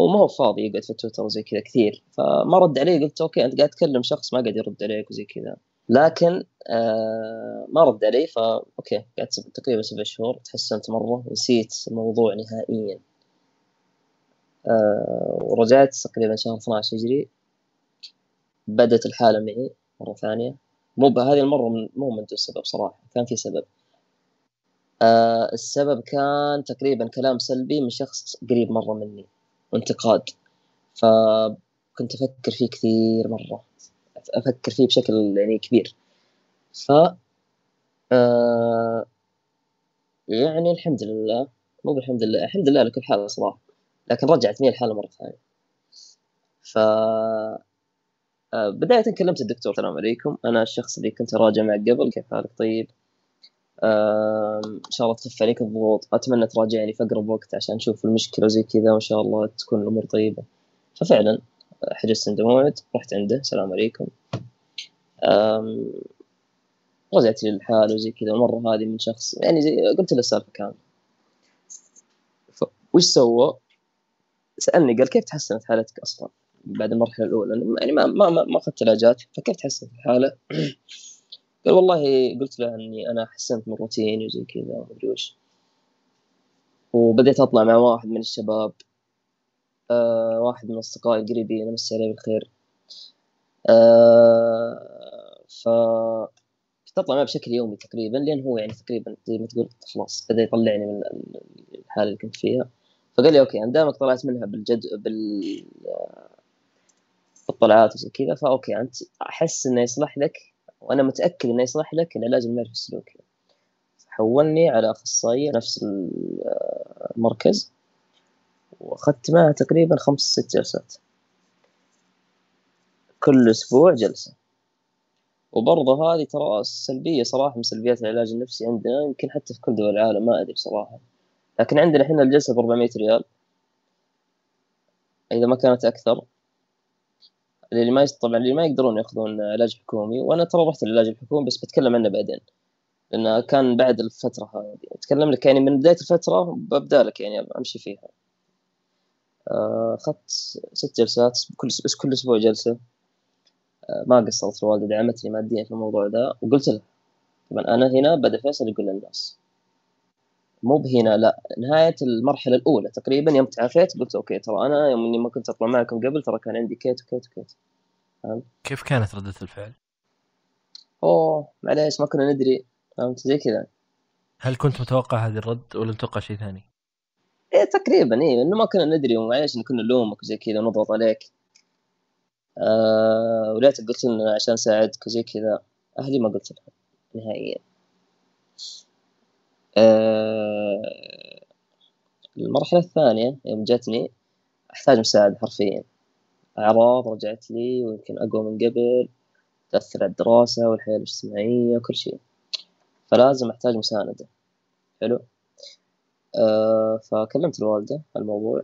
هو ما هو فاضي يقعد في تويتر وزي كذا كثير. فما رد علي قلت okay أنت قاعد تكلم شخص ما قاعد يرد عليك وزي كذا. لكن آه ما رد علي فا okay قعدت تقريبا سبع شهور تحسنت مرة ونسيت الموضوع نهائيا. آه، ورجعت تقريبا شهر 12 هجري. بدت الحالة معي مرة ثانية. مو بهذه المرة من مو من دون سبب صراحة كان في سبب. آه السبب كان تقريبا كلام سلبي من شخص قريب مرة مني وانتقاد فكنت أفكر فيه كثير مرة أفكر فيه بشكل يعني كبير. ف آه يعني الحمد لله مو بالحمد لله الحمد لله لكل حال صراحة. لكن رجعت معي الحالة مرة ثانية. ف آه، بداية كلمت الدكتور السلام عليكم. أنا الشخص اللي كنت أراجع معك قبل كيف حالك طيب؟ إن شاء الله تخف عليك الضغوط. أتمنى تراجعني في أقرب وقت عشان نشوف المشكلة زي كذا وإن شاء الله تكون الأمور طيبة. ففعلا حجزت عنده موعد رحت عنده السلام عليكم. رجعت لي الحال وزي كذا. المرة هذه من شخص يعني زي قلت له السالفة كاملة. وش سوى؟ سألني قال كيف تحسنت حالتك أصلا بعد المرحلة الأولى؟ يعني ما ما ما أخذت علاجات فكيف تحسنت الحاله؟ قال والله قلت له إني أنا حسنت من روتيني وزي كذا ومدري وش. وبديت أطلع مع واحد من الشباب آه واحد من أصدقائي القريبين أمسي عليه بالخير. آه ف كنت أطلع معه بشكل يومي تقريبا لأن هو يعني تقريبا زي ما تقول خلاص بدأ يطلعني من الحالة اللي كنت فيها. فقال لي okay أنا دامك طلعت منها بالجد بال بالطلعات وزي كذا ف okay أنت أحس إنه يصلح لك وأنا متأكد إنه يصلح لك العلاج المعرفي السلوكي حولني على أخصائية نفس المركز واخذت معها تقريبا خمس ست جلسات. كل أسبوع جلسة. وبرضه هذه ترى سلبية صراحة من سلبيات العلاج النفسي عندنا يمكن حتى في كل دول العالم ما أدري صراحة لكن عندنا إحنا الجلسة ب 400 ريال. إذا ما كانت أكثر. اللي ما طبعا اللي ما يقدرون ياخذون علاج حكومي وأنا ترى رحت العلاج الحكومي بس بتكلم عنه بعدين لأنه كان بعد الفترة هذه. أتكلم لك يعني من بداية الفترة ببدأ لك يعني أمشي فيها. آه، أخذت ست جلسات كل كل أسبوع جلسة. آه، ما قصرت الوالدة دعمتني ماديا في الموضوع ذا وقلت لها. طبعا أنا هنا بدأ فيصل يقول للناس. مو بهنا لا نهاية المرحلة الأولى. تقريبا يوم تعافيت قلت okay ترى أنا يوم إني ما كنت أطلع معكم قبل ترى كان عندي كيت وكيت وكيت. فهمت؟ كيف كانت ردة الفعل؟ أوه معليش ما كنا ندري. فهمت؟ زي كذا. هل كنت متوقع هذا الرد ولا متوقع شيء ثاني؟ إيه تقريبا إيه إنه ما كنا ندري ومعليش إن كنا نلومك وزي كذا ونضغط عليك. آه وليتك قلت لنا عشان اساعدك وزي كذا. أهلي ما قلت لهم نهائيا. المرحلة الثانية يوم جتني أحتاج مساعدة حرفيا. أعراض رجعت لي ويمكن أقوى من قبل تأثر الدراسة والحياة الاجتماعية وكل شيء. فلازم أحتاج مساندة. حلو؟ آه فكلمت الوالدة الموضوع.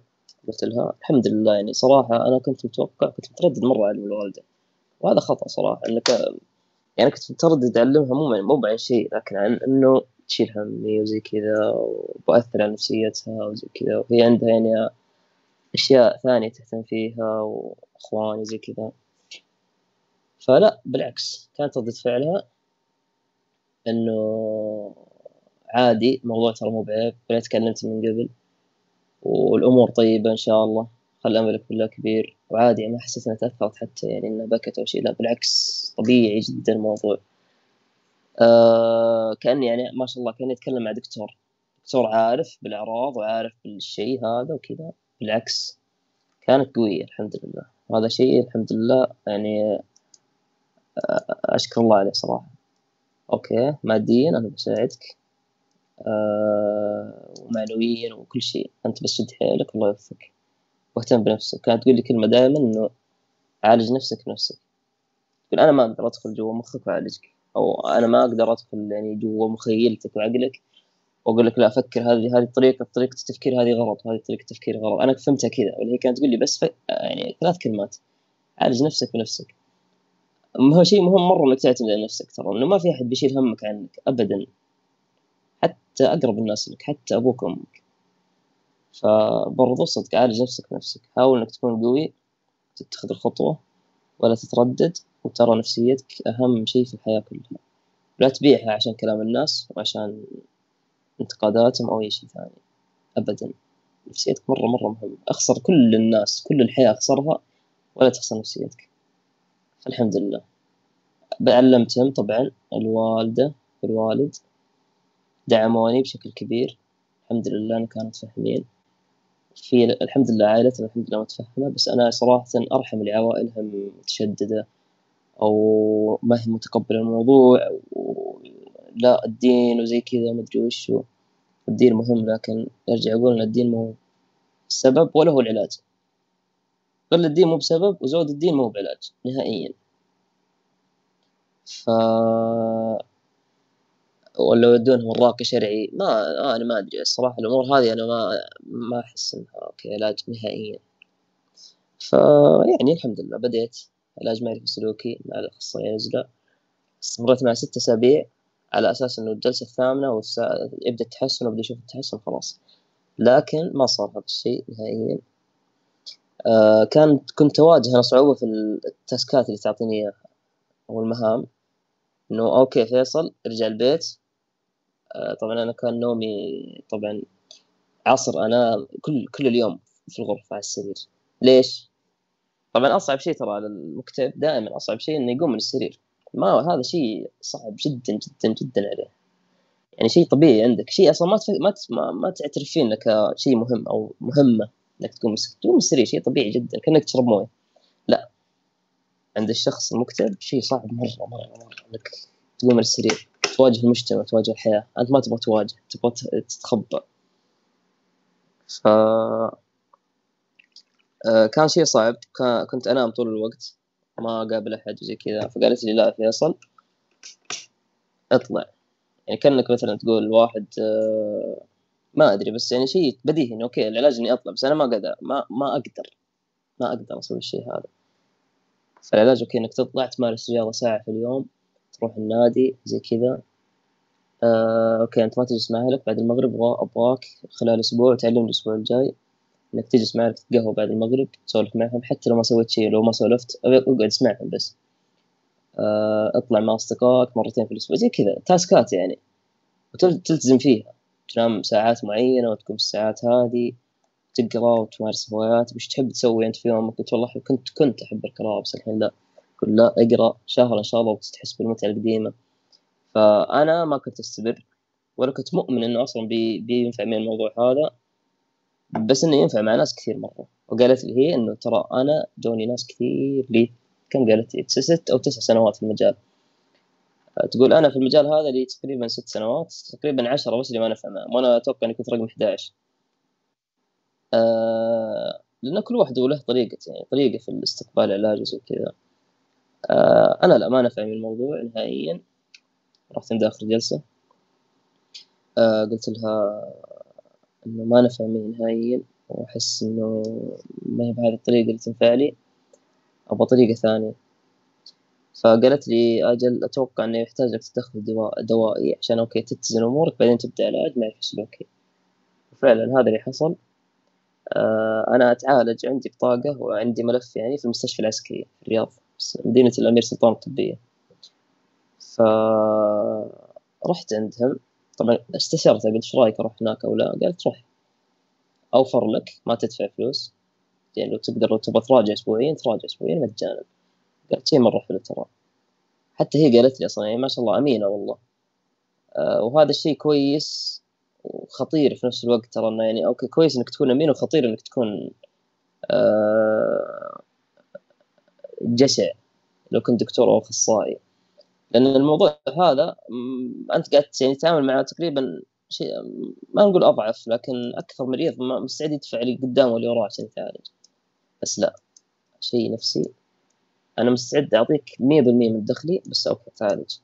قلت لها الحمد لله يعني صراحة أنا كنت متوقع كنت متردد مرة على الوالدة. وهذا خطأ صراحة إنك يعني كنت متردد أعلمها مو مو عن شيء لكن عن إنه تشيل همي وزي كذا وبأثر على نفسيتها وزي كذا. وهي عندها يعني أشياء ثانية تهتم فيها وأخواني زي كذا. فلا بالعكس كانت ردة فعلها إنه عادي الموضوع ترى مو بعيب ولا تكلمت من قبل. والأمور طيبة إن شاء الله خل أملك بالله كبير. وعادي ما حسيت إنها تأثرت حتى يعني إنها بكت أو شيء لا بالعكس طبيعي جدا الموضوع. آه كأني يعني ما شاء الله كأني أتكلم مع دكتور. دكتور عارف بالأعراض وعارف بالشيء هذا وكذا بالعكس. كانت قوية الحمد لله. وهذا شيء الحمد لله يعني آه، أشكر الله عليه صراحة. أوكي ماديا أنا بساعدك. آه ومعنويا وكل شيء. أنت بس شد حيلك الله يوفقك. واهتم بنفسك. كانت تقول لي كلمة دائما إنه عالج نفسك بنفسك تقول أنا ما أقدر أدخل جوا مخك وأعالجك. أو أنا ما أقدر أدخل يعني جوا مخيلتك وعقلك وأقول لك لا فكر هذه هذه الطريقة طريقة التفكير هذه غلط وهذه طريقة التفكير غلط. أنا فهمتها كذا واللي هي كانت تقول لي بس يعني ثلاث كلمات. عالج نفسك بنفسك. هو شيء مهم مرة إنك تعتمد على نفسك ترى انه ما في أحد بيشيل همك عنك ابدا. حتى أقرب الناس لك حتى أبوك وأمك. فبرضو صدق عالج نفسك بنفسك. حاول إنك تكون قوي تتخذ الخطوة ولا تتردد. وترى نفسيتك أهم شيء في الحياة كلها. لا تبيعها عشان كلام الناس وعشان انتقاداتهم أو أي شيء ثاني. أبدا. نفسيتك مرة مرة مهمة. أخسر كل الناس كل الحياة أخسرها ولا تخسر نفسيتك. فالحمد لله. علمتهم طبعا الوالدة والوالد. دعموني بشكل كبير. الحمد لله أنا كانوا متفهمين في الحمد لله عائلتنا الحمد لله متفهمة. بس أنا صراحة أرحم لعوائلها متشددة. أو ما هي متقبلة الموضوع لا الدين وزي كذا ما أدري وش الدين مهم لكن يرجع يقول إن الدين مو السبب ولا هو العلاج. قل الدين مو بسبب وزود الدين مو بعلاج نهائيا. ف ولا يودونهم الراقي شرعي ما أنا ما أدري. الصراحة الأمور هذه أنا ما ما أحس إنها أوكي علاج نهائيا. فيعني الحمد لله بديت. علاج معرفي سلوكي مع الاخصائي نزله استمريت مع ست أسابيع على أساس إنه الجلسة الثامنة والسا... يبدأ التحسن وابدا أشوف التحسن خلاص. لكن ما صار هذا الشيء نهائيا. آه كانت كنت أواجه أنا صعوبة في ال tasks اللي تعطيني إياها أو المهام. إنه okay فيصل ارجع البيت. آه طبعا أنا كان نومي طبعا عصر أنا كل كل اليوم في الغرفة على السرير. ليش؟ طبعا أصعب شيء ترى على المكتب دائما أصعب شيء إنه يقوم من السرير. ما هذا شيء صعب جدا جدا جدا عليه. يعني شيء طبيعي عندك. شيء أصلا ما ما ما, ما تعترف فيه انك شيء مهم أو مهمة إنك تقوم تقوم من السرير. شيء طبيعي جدا. كأنك تشرب موية. لا. عند الشخص المكتب شيء صعب مرة مرة مرة إنك تقوم من السرير. تواجه المجتمع تواجه الحياة. أنت ما تبغى تواجه تبغى تتخبى ف كان شيء صعب. كنت أنام طول الوقت ما أقابل أحد وزي كذا. فقالت لي لا فيصل اطلع. يعني كأنك مثلا تقول واحد آه، ما أدري بس يعني شيء بديهي إنه okay العلاج إني أطلع بس أنا ما أقدر ما ما أقدر. ما أقدر أسوي الشيء هذا. فالعلاج okay إنك تطلع تمارس رياضة ساعة في اليوم تروح النادي زي كذا. آه، okay أنت ما تجلس مع أهلك بعد المغرب أبغاك خلال أسبوع تعلمني الأسبوع الجاي. إنك تجلس معهم تتقهوى بعد المغرب تسولف معهم حتى لو ما سويت شيء لو ما سولفت أقعد اسمعهم بس. آه، اطلع مع أصدقائك مرتين في الأسبوع زي كذا task ات يعني. وتلتزم فيها. تنام ساعات معينة وتقوم الساعات هذه تقرا وتمارس هوايات وش تحب تسوي أنت في يومك؟ قلت والله كنت كنت أحب القراءة بس الحين لا. قل لا أقرأ شهر إن شاء الله وتحس بالمتعة القديمة. فأنا ما كنت استمر ولا كنت مؤمن إنه أصلا بي بينفع من الموضوع هذا. بس إنه ينفع مع ناس كثير مرة. وقالت لي هي إنه ترى أنا جوني ناس كثير لي. كم قالت لي؟ ست أو تسع سنوات في المجال. تقول أنا في المجال هذا لي تقريبا ست سنوات تقريبا عشرة بس اللي ما نفع معهم وأنا أتوقع إني كنت رقم 11 آه لأن كل واحد له طريقة يعني طريقة في الاستقبال العلاج وزي كذا. آه أنا لا ما نفع من الموضوع نهائيا. رحت عند آخر جلسة. آه قلت لها إنه ما نفع نهائيا وأحس إنه ما هي بهذه الطريقة اللي تنفع لي أبغى طريقة ثانية. فقالت لي أجل أتوقع إنه يحتاج لك تدخل دواء دوائي عشان أوكي تتزن أمورك بعدين تبدأ علاج مع السلوكي وفعلا هذا اللي حصل. آه أنا أتعالج عندي بطاقة وعندي ملف يعني في المستشفى العسكري في الرياض مدينة الأمير سلطان الطبية. فرحت عندهم. طبعا استشرتها قلت إيش رأيك أروح هناك أو لا؟ قالت روح أوفر لك ما تدفع فلوس. يعني لو تقدر لو تبغى تراجع اسبوعيا تراجع اسبوعيا مجانا. قالت شيء مره حلو ترى حتى هي قالت لي أصلا يعني ما شاء الله أمينة والله. آه وهذا الشيء كويس وخطير في نفس الوقت ترى إنه يعني أوكي كويس إنك تكون أمين وخطير إنك تكون آه جشع لو كنت دكتور أو أخصائي. لأن الموضوع هذا أنت قاعد يعني تتعامل مع تقريبا شيء ما نقول أضعف لكن أكثر مريض مستعد يدفع اللي قدامه واللي وراه عشان يتعالج بس لا شيء نفسي. أنا مستعد أعطيك 100% من دخلي بس أوكي تعالج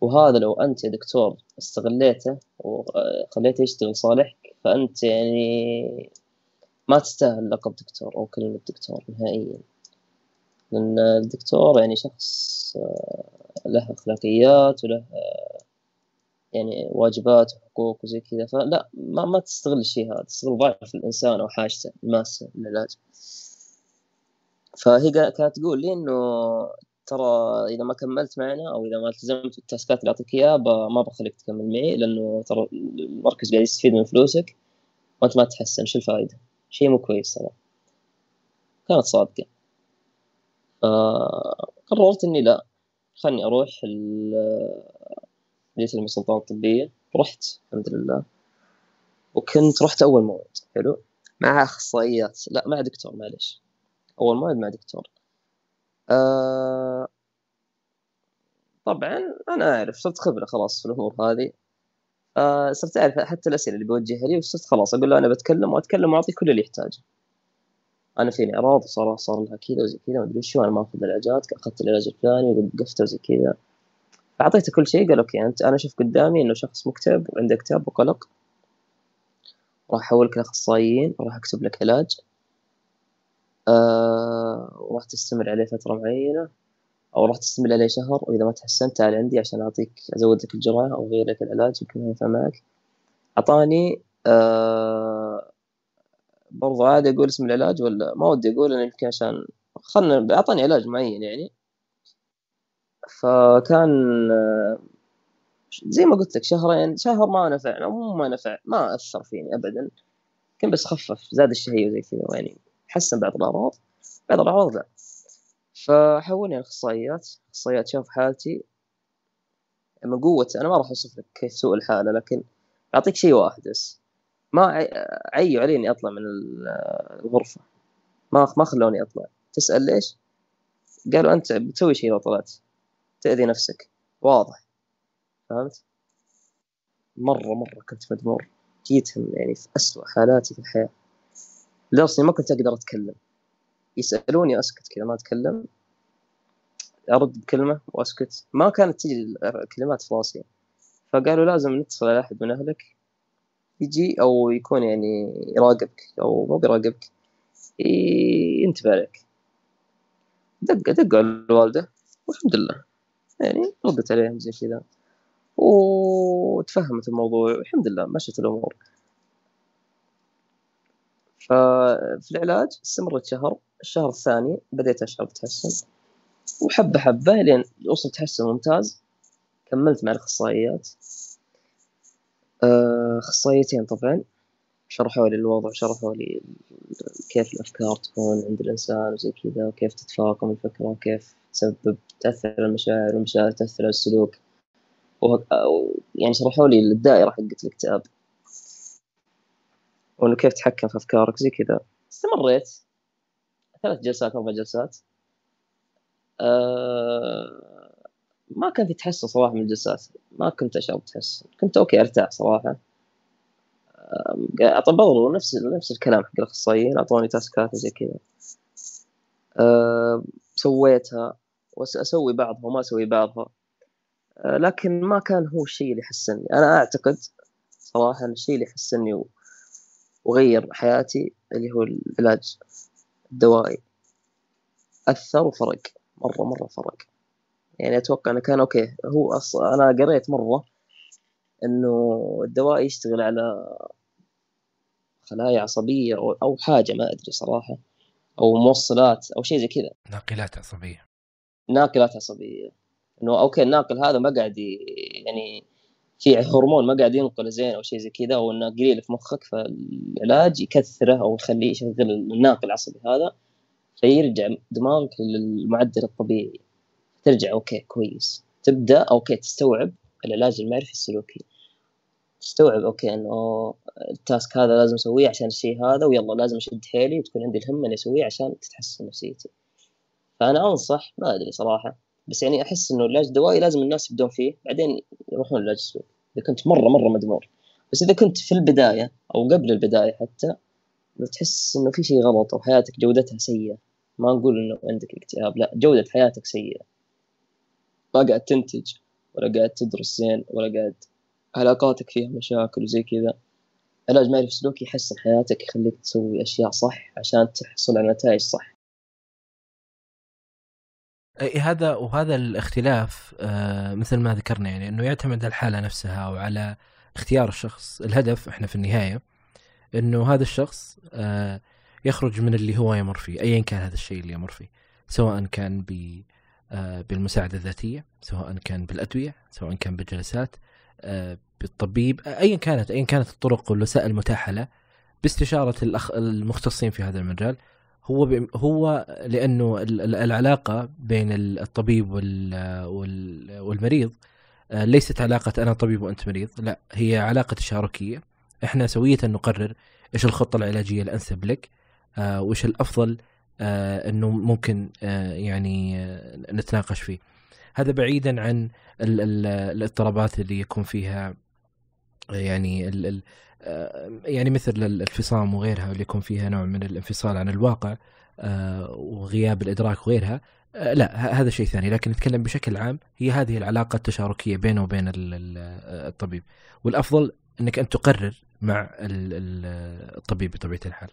وهذا لو أنت يا دكتور استغليته وخليته يشتغل صالحك فأنت يعني ما تستاهل لقب دكتور أو كلمة دكتور نهائيا. لأن الدكتور يعني شخص آه، له أخلاقيات وله آه، يعني واجبات وحقوق وزي كذا. فلا ما, ما تستغل الشيء هذا تستغل ضعف الإنسان أو حاجته الماسة للعلاج فهي كانت تقول لي إنه ترى إذا ما كملت معنا أو إذا ما التزمت بالتاسكات اللي أعطيك إياها ما بخليك تكمل معي لأنه ترى المركز قاعد يستفيد من فلوسك وأنت ما تحسن. شو الفائدة شيء مو كويس ترى. كانت صادقة. فقررت إني لا. خلني أروح كلية الملك سلطان الطبية رحت الحمد لله. وكنت رحت أول موعد. حلو؟ مع أخصائيات. لا مع دكتور معلش أول موعد مع دكتور. آه طبعا أنا أعرف صرت خبرة خلاص في الأمور هذه. آه صرت أعرف حتى الأسئلة اللي بوجهها لي وصرت خلاص أقول له أنا بتكلم وأتكلم وأعطي كل اللي يحتاجه. أنا فيني اعراض صار صار لها كذا وزي كذا ما أدري شو أنا ما أخذ العلاجات أخذت العلاج الفلاني وقفته وزي كذا. فاعطيته كل شيء قال أوكي انت أنا أشوف قدامي إنه شخص مكتئب وعنده اكتئاب وقلق. راح احولك لاخصائيين وراح أكتب لك علاج. آه وراح تستمر عليه فترة معينة أو راح تستمر عليه شهر وإذا ما تحسنت تعال عندي عشان اعطيك أزود لك الجرعه أو أغير لك العلاج يمكن ينفع معك. أعطاني آه برضو عادي أقول اسم العلاج ولا ما ودي أقول أنا يمكن عشان خلنا أعطاني علاج معين يعني. فكان زي ما قلت لك شهرين شهر ما نفع مو ما نفع ما أثر فيني ابدا. كان بس خفف زاد الشهية وزي كذا يعني حسن بعض الأعراض بعض الأعراض لا. فحولني الأخصائيات الاخصائيات شاف حالتي. من قوة أنا ما راح أوصف لك كيف سوء الحالة لكن أعطيك شيء واحد بس. ما عيوا علي اني أطلع من الغرفة. ما ما خلوني أطلع. تسأل ليش؟ قالوا أنت بتسوي شيء لو طلعت تأذي نفسك. واضح. فهمت؟ مرة مرة كنت مدمور. جيتهم يعني في أسوأ حالاتي في الحياة. لدرجة ما كنت أقدر أتكلم. يسألوني أسكت كذا ما أتكلم. أرد بكلمة وأسكت. ما كانت تجي الكلمات في راسي. فقالوا لازم نتصل على أحد من أهلك. يجي أو يكون يعني يراقبك أو مو بيراقبك ينتبه عليك دق دق على الوالدة والحمد لله. يعني ردت عليهم زي كذا. وتفهمت الموضوع والحمد لله مشت الأمور. ففي العلاج استمرت شهر الشهر الثاني بديت أشعر بتحسن. وحبة حبة لين وصلت تحسن ممتاز. كملت مع الأخصائيات. آه، أخصائيتين طبعا. شرحوا لي الوضع شرحوا لي كيف الأفكار تكون عند الإنسان وزي كذا وكيف تتفاقم الفكرة وكيف تسبب تأثر على المشاعر والمشاعر تأثر على السلوك. يعني شرحوا لي الدائرة حقت الاكتئاب وإنه كيف تتحكم في أفكارك زي كذا. استمريت. ثلاث جلسات أربع جلسات. أه ما كان في تحسن صراحة من الجلسات. ما كنت أشعر بتحسن كنت أوكي أرتاح صراحة. أعطى برضو نفس نفس الكلام حق الأخصائيين أعطوني تاسكات زي كذا. سويتها. وأسوي بعضها وما أسوي بعضها. أه لكن ما كان هو الشيء اللي حسني أنا أعتقد صراحة أن الشيء اللي حسني وغير حياتي اللي هو العلاج الدوائي. أثر وفرق مرة مرة فرق. يعني أتوقع أنه كان أوكي. هو أصلا أنا قريت مرة إنه الدواء يشتغل على خلايا عصبية أو حاجة ما أدري صراحة. أو موصلات أو شيء زي كذا. ناقلات عصبية. ناقلات عصبية. إنه okay الناقل هذا ما قاعد يعني في هرمون ما قاعد ينقل زين أو شيء زي كذا أو إنه قليل في مخك فالعلاج يكثره أو يخليه يشغل الناقل العصبي هذا فيرجع دماغك للمعدل الطبيعي. ترجع okay كويس. تبدأ okay تستوعب العلاج المعرفي السلوكي. تستوعب okay إنه ال task هذا لازم أسويه عشان الشيء هذا ويلا لازم أشد حيلي وتكون عندي الهمه إني أسويه عشان تتحسن نفسيتي. فأنا أنصح ما أدري صراحة. بس يعني أحس إنه العلاج الدوائي لازم الناس يبدون فيه بعدين يروحون العلاج السلوكي إذا كنت مرة مرة مدمور. بس إذا كنت في البداية أو قبل البداية حتى تحس إنه في شيء غلط أو حياتك جودتها سيئة ما نقول إنه عندك اكتئاب لا جودة حياتك سيئة. ما قاعد تنتج ولا قاعد تدرس زين ولا قاعد علاقاتك فيها مشاكل وزي كذا. علاج معرفي سلوكي يحسن حياتك يخليك تسوي أشياء صح عشان تحصل على نتائج صح. هذا وهذا الاختلاف آه مثل ما ذكرنا يعني إنه يعتمد على الحالة نفسها وعلى اختيار الشخص. الهدف إحنا في النهاية إنه هذا الشخص آه يخرج من اللي هو يمر فيه ايا كان هذا الشيء اللي يمر فيه سواء كان ب بالمساعدة الذاتية سواء كان بالأدوية سواء كان بالجلسات آه بالطبيب ايا كانت ايا كانت الطرق والوسائل المتاحة له باستشارة الأخ المختصين في هذا المجال. هو هو لأنه العلاقة بين الطبيب والمريض آه، ليست علاقة أنا طبيب وأنت مريض لا هي علاقة تشاركية. إحنا سوية نقرر إيش الخطة العلاجية الأنسب لك آه، وإيش الأفضل آه، إنه ممكن يعني نتناقش فيه هذا بعيدا عن الاضطرابات اللي يكون فيها يعني آه، يعني مثل الفصام وغيرها اللي يكون فيها نوع من الانفصال عن الواقع آه، وغياب الإدراك وغيرها آه، لا هذا شيء ثاني لكن نتكلم بشكل عام هي هذه العلاقة التشاركية بينه وبين الطبيب والأفضل إنك انت تقرر مع الطبيب بطبيعة الحال.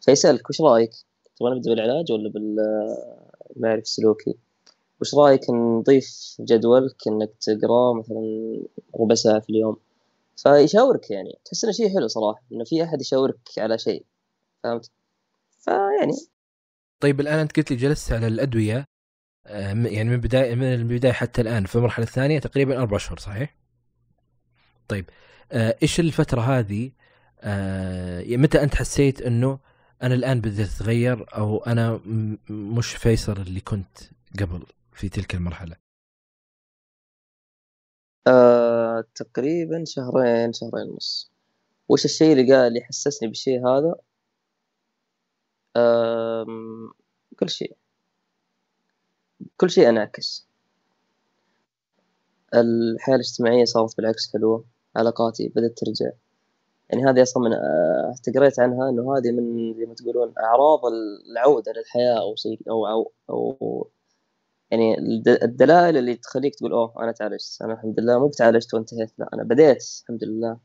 فيسالك وش رأيك؟ تبغى نبدا بالعلاج ولا بالمعرفة السلوكي؟ وش رأيك نضيف جدولك انك تقرأ مثلا ربع ساعة في اليوم فيشاورك يعني تحس إنه شيء حلو صراحة إنه في أحد يشاورك على شيء فهمت؟ فيعني طيب الآن أنت قلت لي جلست على الأدوية آه، يعني من بدايه من البداية حتى الآن في المرحلة الثانية تقريبا أربع شهور صحيح؟ طيب آه، إيش الفترة هذه آه، متى أنت حسيت إنه أنا الآن بديت أتغير أو أنا مش فيصل اللي كنت قبل في تلك المرحلة؟ آه، تقريبا شهرين شهرين ونص. وش الشيء اللي قال اللي حسسني بالشيء هذا كل شيء. كل شيء أنعكس. الحياة الاجتماعية صارت بالعكس حلوة. علاقاتي بدأت ترجع. يعني هذه أصلا من آه، قريت عنها إنه هذه من زي ما تقولون أعراض العودة للحياة أو شيء أو أو, أو يعني الدلائل اللي تخليك تقول أوه أنا تعالجت أنا الحمد لله مو بتعالجت وانتهيت لا أنا بديت الحمد لله.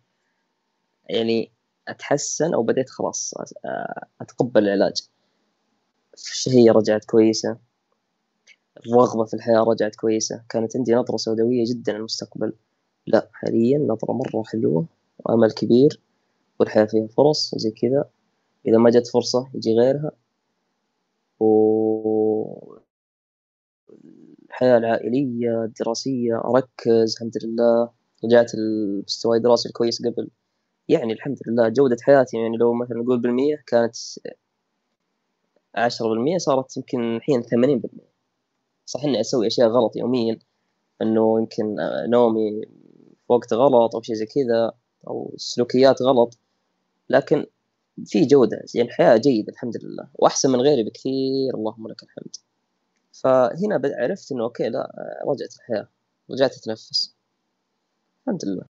يعني أتحسن أو بديت خلاص أتقبل العلاج. الشهية رجعت كويسة. الرغبة في الحياة رجعت كويسة. كانت عندي نظرة سوداوية جدا للمستقبل. لا حاليا نظرة مرة حلوة وأمل كبير. والحياة فيها فرص وزي كذا. إذا ما جت فرصة يجي غيرها. و الحياة العائلية الدراسية أركز الحمد لله. رجعت المستوى الدراسي الكويس قبل. يعني الحمد لله جودة حياتي يعني لو مثلا نقول بالمية كانت عشرة بالمية صارت يمكن الحين ثمانين بالمية. صح إني أسوي أشياء غلط يوميا إنه يمكن نومي في وقت غلط أو شيء زي كذا أو سلوكيات غلط. لكن في جودة يعني الحياة جيدة الحمد لله وأحسن من غيري بكثير اللهم لك الحمد. فهنا عرفت إنه أوكي لا رجعت الحياة رجعت أتنفس. الحمد لله.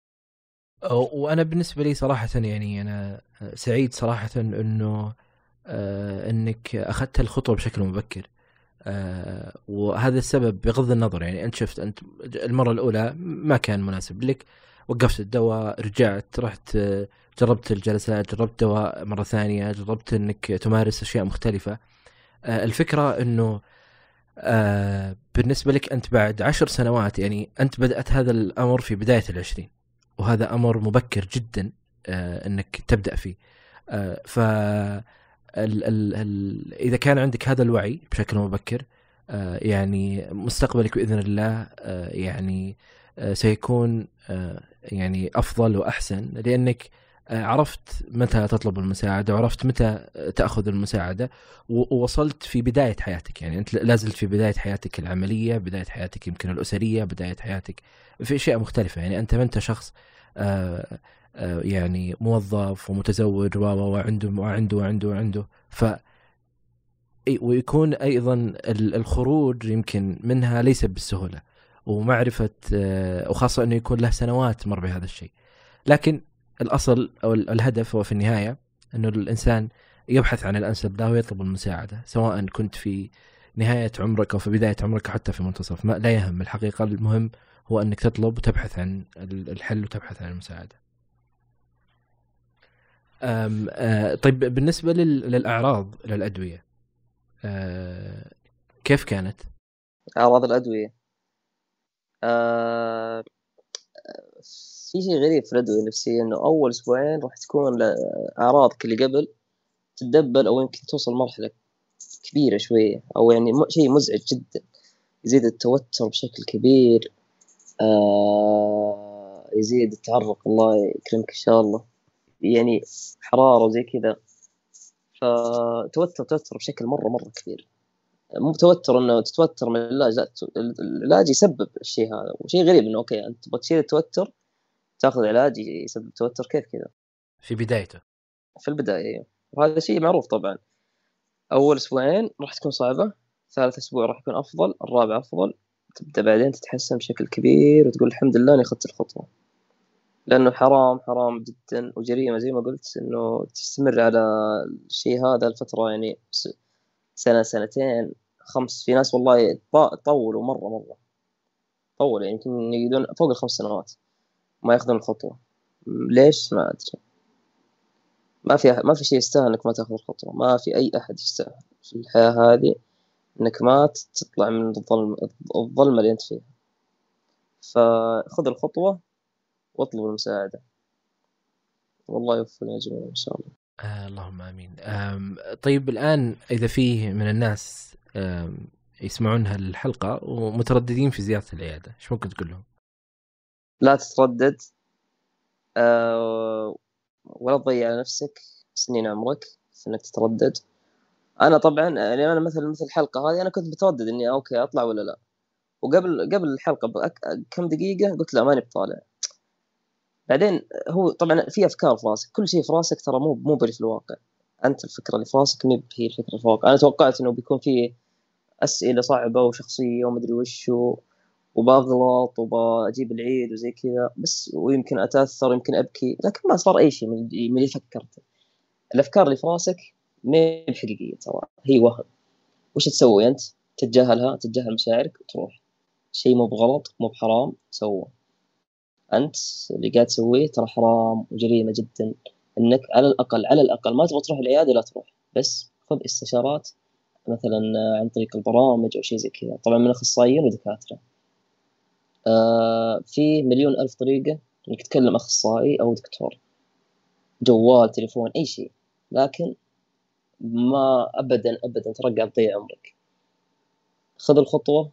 وأنا بالنسبة لي صراحة يعني أنا سعيد صراحة إنه آه، إنك أخذت الخطوة بشكل مبكر. آه، وهذا السبب بغض النظر يعني أنت شفت أنت المرة الأولى ما كان مناسب لك وقفت الدواء رجعت رحت جربت الجلسات جربت دواء مرة ثانية جربت إنك تمارس أشياء مختلفة. آه، الفكرة إنه بالنسبة لك أنت بعد عشر سنوات يعني أنت بدأت هذا الأمر في بداية العشرين وهذا أمر مبكر جدا إنك تبدأ فيه. ف ال ال ال إذا كان عندك هذا الوعي بشكل مبكر آه يعني مستقبلك بإذن الله آه يعني آه سيكون آه يعني أفضل وأحسن لأنك آه، عرفت متى تطلب المساعدة وعرفت متى تأخذ المساعدة ووصلت في بداية حياتك. يعني أنت لازلت في بداية حياتك العملية بداية حياتك يمكن الأسرية بداية حياتك في أشياء مختلفة. يعني أنت ما أنت شخص آه آه، يعني موظف ومتزوج و وعنده وعنده وعنده وعنده. ف ويكون أيضا الخروج يمكن منها ليس بالسهولة. ومعرفة آه، وخاصة إنه يكون له سنوات مر بهذا الشيء. لكن الأصل أو الهدف هو في النهاية أنه الإنسان يبحث عن الأنسب له ويطلب المساعدة سواء كنت في نهاية عمرك أو في بداية عمرك حتى في منتصف. ما لا يهم الحقيقة المهم هو أنك تطلب وتبحث عن الحل وتبحث عن المساعدة. أم أه طيب بالنسبة للأعراض للأدوية أه كيف كانت؟ أعراض الأدوية. أه في شيء غريب في الأدوية النفسية إنه أول أسبوعين راح تكون أعراضك اللي قبل تتدبل أو يمكن توصل مرحلة كبيرة شوية أو يعني شيء مزعج جدا يزيد التوتر بشكل كبير آه يزيد التعرق الله يكرمك إن شاء الله يعني حرارة وزي كذا فتوتر توتر بشكل مرة مرة كبير. مو توتر إنه تتوتر من العلاج لا العلاج يسبب الشيء هذا وشيء غريب إنه okay أنت تبغى تشيل التوتر تاخذ علاج يسبب توتر كيف كذا. في بدايته. في البداية أيوه وهذا شيء معروف طبعا. أول أسبوعين راح تكون صعبة ثالث أسبوع راح يكون أفضل الرابع أفضل. تبدأ بعدين تتحسن بشكل كبير وتقول الحمد لله إني أخذت الخطوة. لأنه حرام حرام جدا وجريمة زي ما قلت إنه تستمر على الشيء هذا الفترة يعني سنة سنتين خمس. في ناس والله طولوا مرة مرة. طولوا يعني يمكن يقعدون فوق الخمس سنوات. ما ياخذون الخطوة. ليش؟ ما أدري. ما في ما في شيء يستاهل إنك ما تاخذ الخطوة. ما في أي أحد يستاهل. في الحياة هذه إنك ما تطلع من الظلم الظلمة اللي أنت فيها. فخذ الخطوة واطلب المساعدة. والله يوفقنا جميعا إن شاء الله. آه اللهم آمين. طيب الآن إذا فيه من الناس يسمعون هالحلقة ومترددين في زيارة العيادة إيش ممكن تقول لهم؟ لا تتردد. أه ولا تضيع نفسك سنين عمرك في إنك تتردد. أنا طبعا يعني أنا مثل مثل الحلقة هذه أنا كنت متردد إني أوكي أطلع ولا لا. وقبل قبل الحلقة بكم دقيقة قلت لا ماني بطالع. بعدين هو طبعا في أفكار في راسك. كل شيء في راسك ترى مو مو في الواقع. أنت الفكرة اللي في راسك مو هي الفكرة في الواقع. أنا توقعت إنه بيكون في أسئلة صعبة وشخصية ومدري وش و... وبغلط وبجيب العيد وزي كذا بس ويمكن أتأثر يمكن أبكي لكن ما صار أي شيء من اللي فكرته. الأفكار اللي في راسك ما هي حقيقية ترى هي وهم. وش تسوي أنت؟ تتجاهلها تتجاهل مشاعرك وتروح. شيء مو بغلط مو بحرام سوه أنت اللي قاعد تسويه ترى حرام وجريمة جدا. إنك على الأقل على الأقل ما تبغى تروح العيادة لا تروح. بس خذ استشارات مثلا عن طريق البرامج أو شيء زي كذا. طبعا من أخصائيين ودكاترة. في مليون ألف طريقة انك تكلم أخصائي أو دكتور. جوال تليفون أي شيء. لكن ما ابدا ترى قاعد تضيع عمرك. خذ الخطوة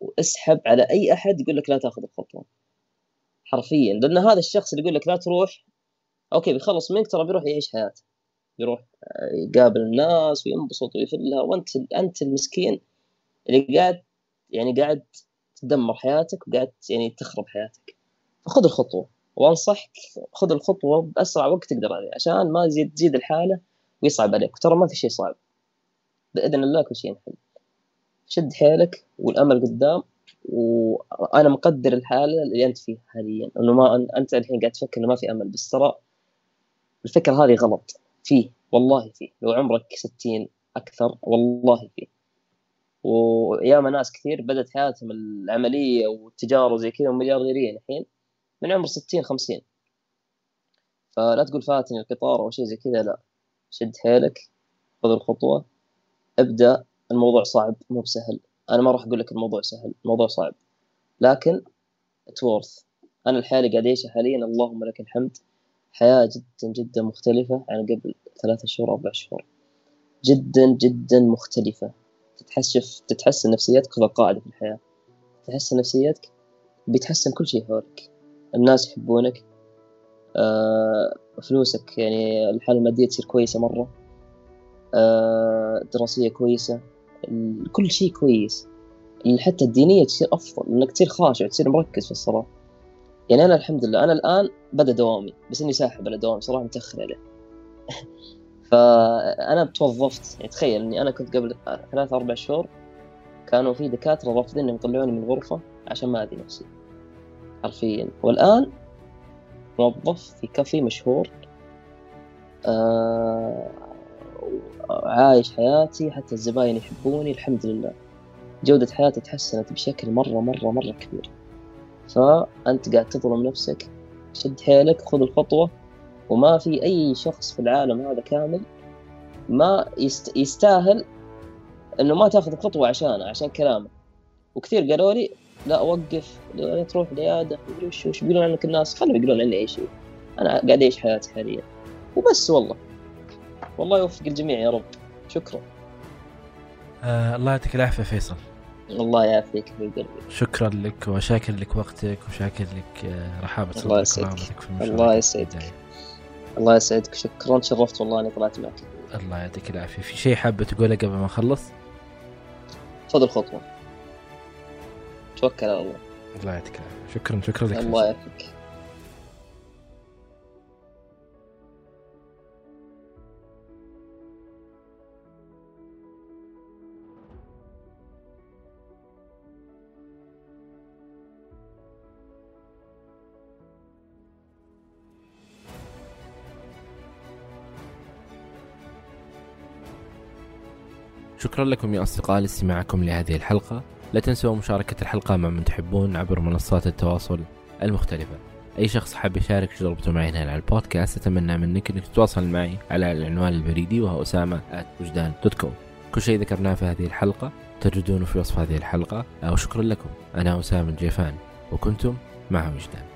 واسحب على أي أحد يقول لك لا تاخذ الخطوة. حرفيا. لأن هذا الشخص اللي يقول لك لا تروح أوكي بيخلص منك ترى بيروح يعيش حياته. يروح يقابل الناس وينبسط ويفلها. وأنت أنت المسكين اللي قاعد يعني قاعد تدمر حياتك وقاعد يعني تخرب حياتك. فخذ الخطوة. وأنصحك خذ الخطوة بأسرع وقت تقدر عليه عشان ما تزيد تزيد الحالة ويصعب عليك. ترى ما في شيء صعب. بإذن الله كل شيء ينحل. شد حيلك والأمل قدام وأنا مقدر الحالة اللي أنت فيها حاليا. إنه ما أنت الحين قاعد تفكر إنه ما في أمل بس ترى الفكرة هذه غلط. فيه. والله فيه. لو عمرك 60 أكثر والله فيه. وياما ناس كثير بدأت حياتهم العملية والتجارة وزي كذا ومليارديرين الحين من عمر 60 50 فلا تقول فاتني القطار أو شيء زي كذا لا. شد حيلك خذ الخطوة ابدأ. الموضوع صعب مو بسهل. أنا ما راح أقول لك الموضوع سهل الموضوع صعب. لكن اتورث أنا الحياة اللي قاعد اعيشها حاليا اللهم لك الحمد. حياة جدا جدا مختلفة عن قبل ثلاثة شهور أربع شهور. جدا جدا مختلفة. تتحسف تتحسن نفسيتك خذ قاعدة في الحياة. تحسن نفسيتك بيتحسن كل شيء حولك. الناس يحبونك. آه فلوسك يعني الحالة المادية تصير كويسة مرة. آه دراسية كويسة. كل شيء كويس. حتى الدينية تصير أفضل إنك تصير خاشع تصير مركز في الصلاة. يعني أنا الحمد لله أنا الآن بدأ دوامي بس إني ساحب على دوامي صراحة متأخر عليه. [LAUGHS] فأنا توظفت يعني تخيل إني أنا كنت قبل ثلاث أربع شهور كانوا في دكاترة رافضين إنهم يطلعوني من الغرفة عشان ما أذي نفسي. حرفيا. والآن موظف في كافي مشهور آه عايش حياتي حتى الزباين يحبوني الحمد لله. جودة حياتي تحسنت بشكل مرة مرة مرة كبير. فأنت قاعد تظلم نفسك شد حيلك خذ الخطوة. وما في أي شخص في العالم هذا كامل ما يست... يستاهل إنه ما تأخذ خطوة عشانه عشان كلامه. وكثير قالوا لي لا وقف لا تروح العياده مدري وش وش بيقولون عنك الناس؟ خلهم يقولون عني اي شيء أنا قاعد أعيش حياتي حاليا. وبس والله. والله يوفق الجميع يا رب. شكرا. آه الله يعطيك العافية فيصل. الله يعافيك في قلبي شكرا لك وشاكر لك وقتك وشاكر لك آه، رحابة الله يسعدك. الله يسعدك. الله يسعدك. شكرا شرفت والله إني طلعت معك. الله يعطيك العافية. في شيء حابه تقوله قبل ما نخلص؟ خذ الخطوه توكل على الله. الله يعطيك العافية. شكرا شكرا لك الله يعافيك. شكرا لكم يا أصدقاء لاستماعكم لهذه الحلقة. لا تنسوا مشاركة الحلقة مع من تحبون عبر منصات التواصل المختلفة. أي شخص حاب يشارك تجربته معي هنا على البودكاست أتمنى منك أنك تتواصل معي على العنوان البريدي وهو أسامة وجدان dot com كل شيء ذكرناه في هذه الحلقة تجدونه في وصف هذه الحلقة. وشكرا لكم. أنا أسامة الجيفان وكنتم مع وجدان.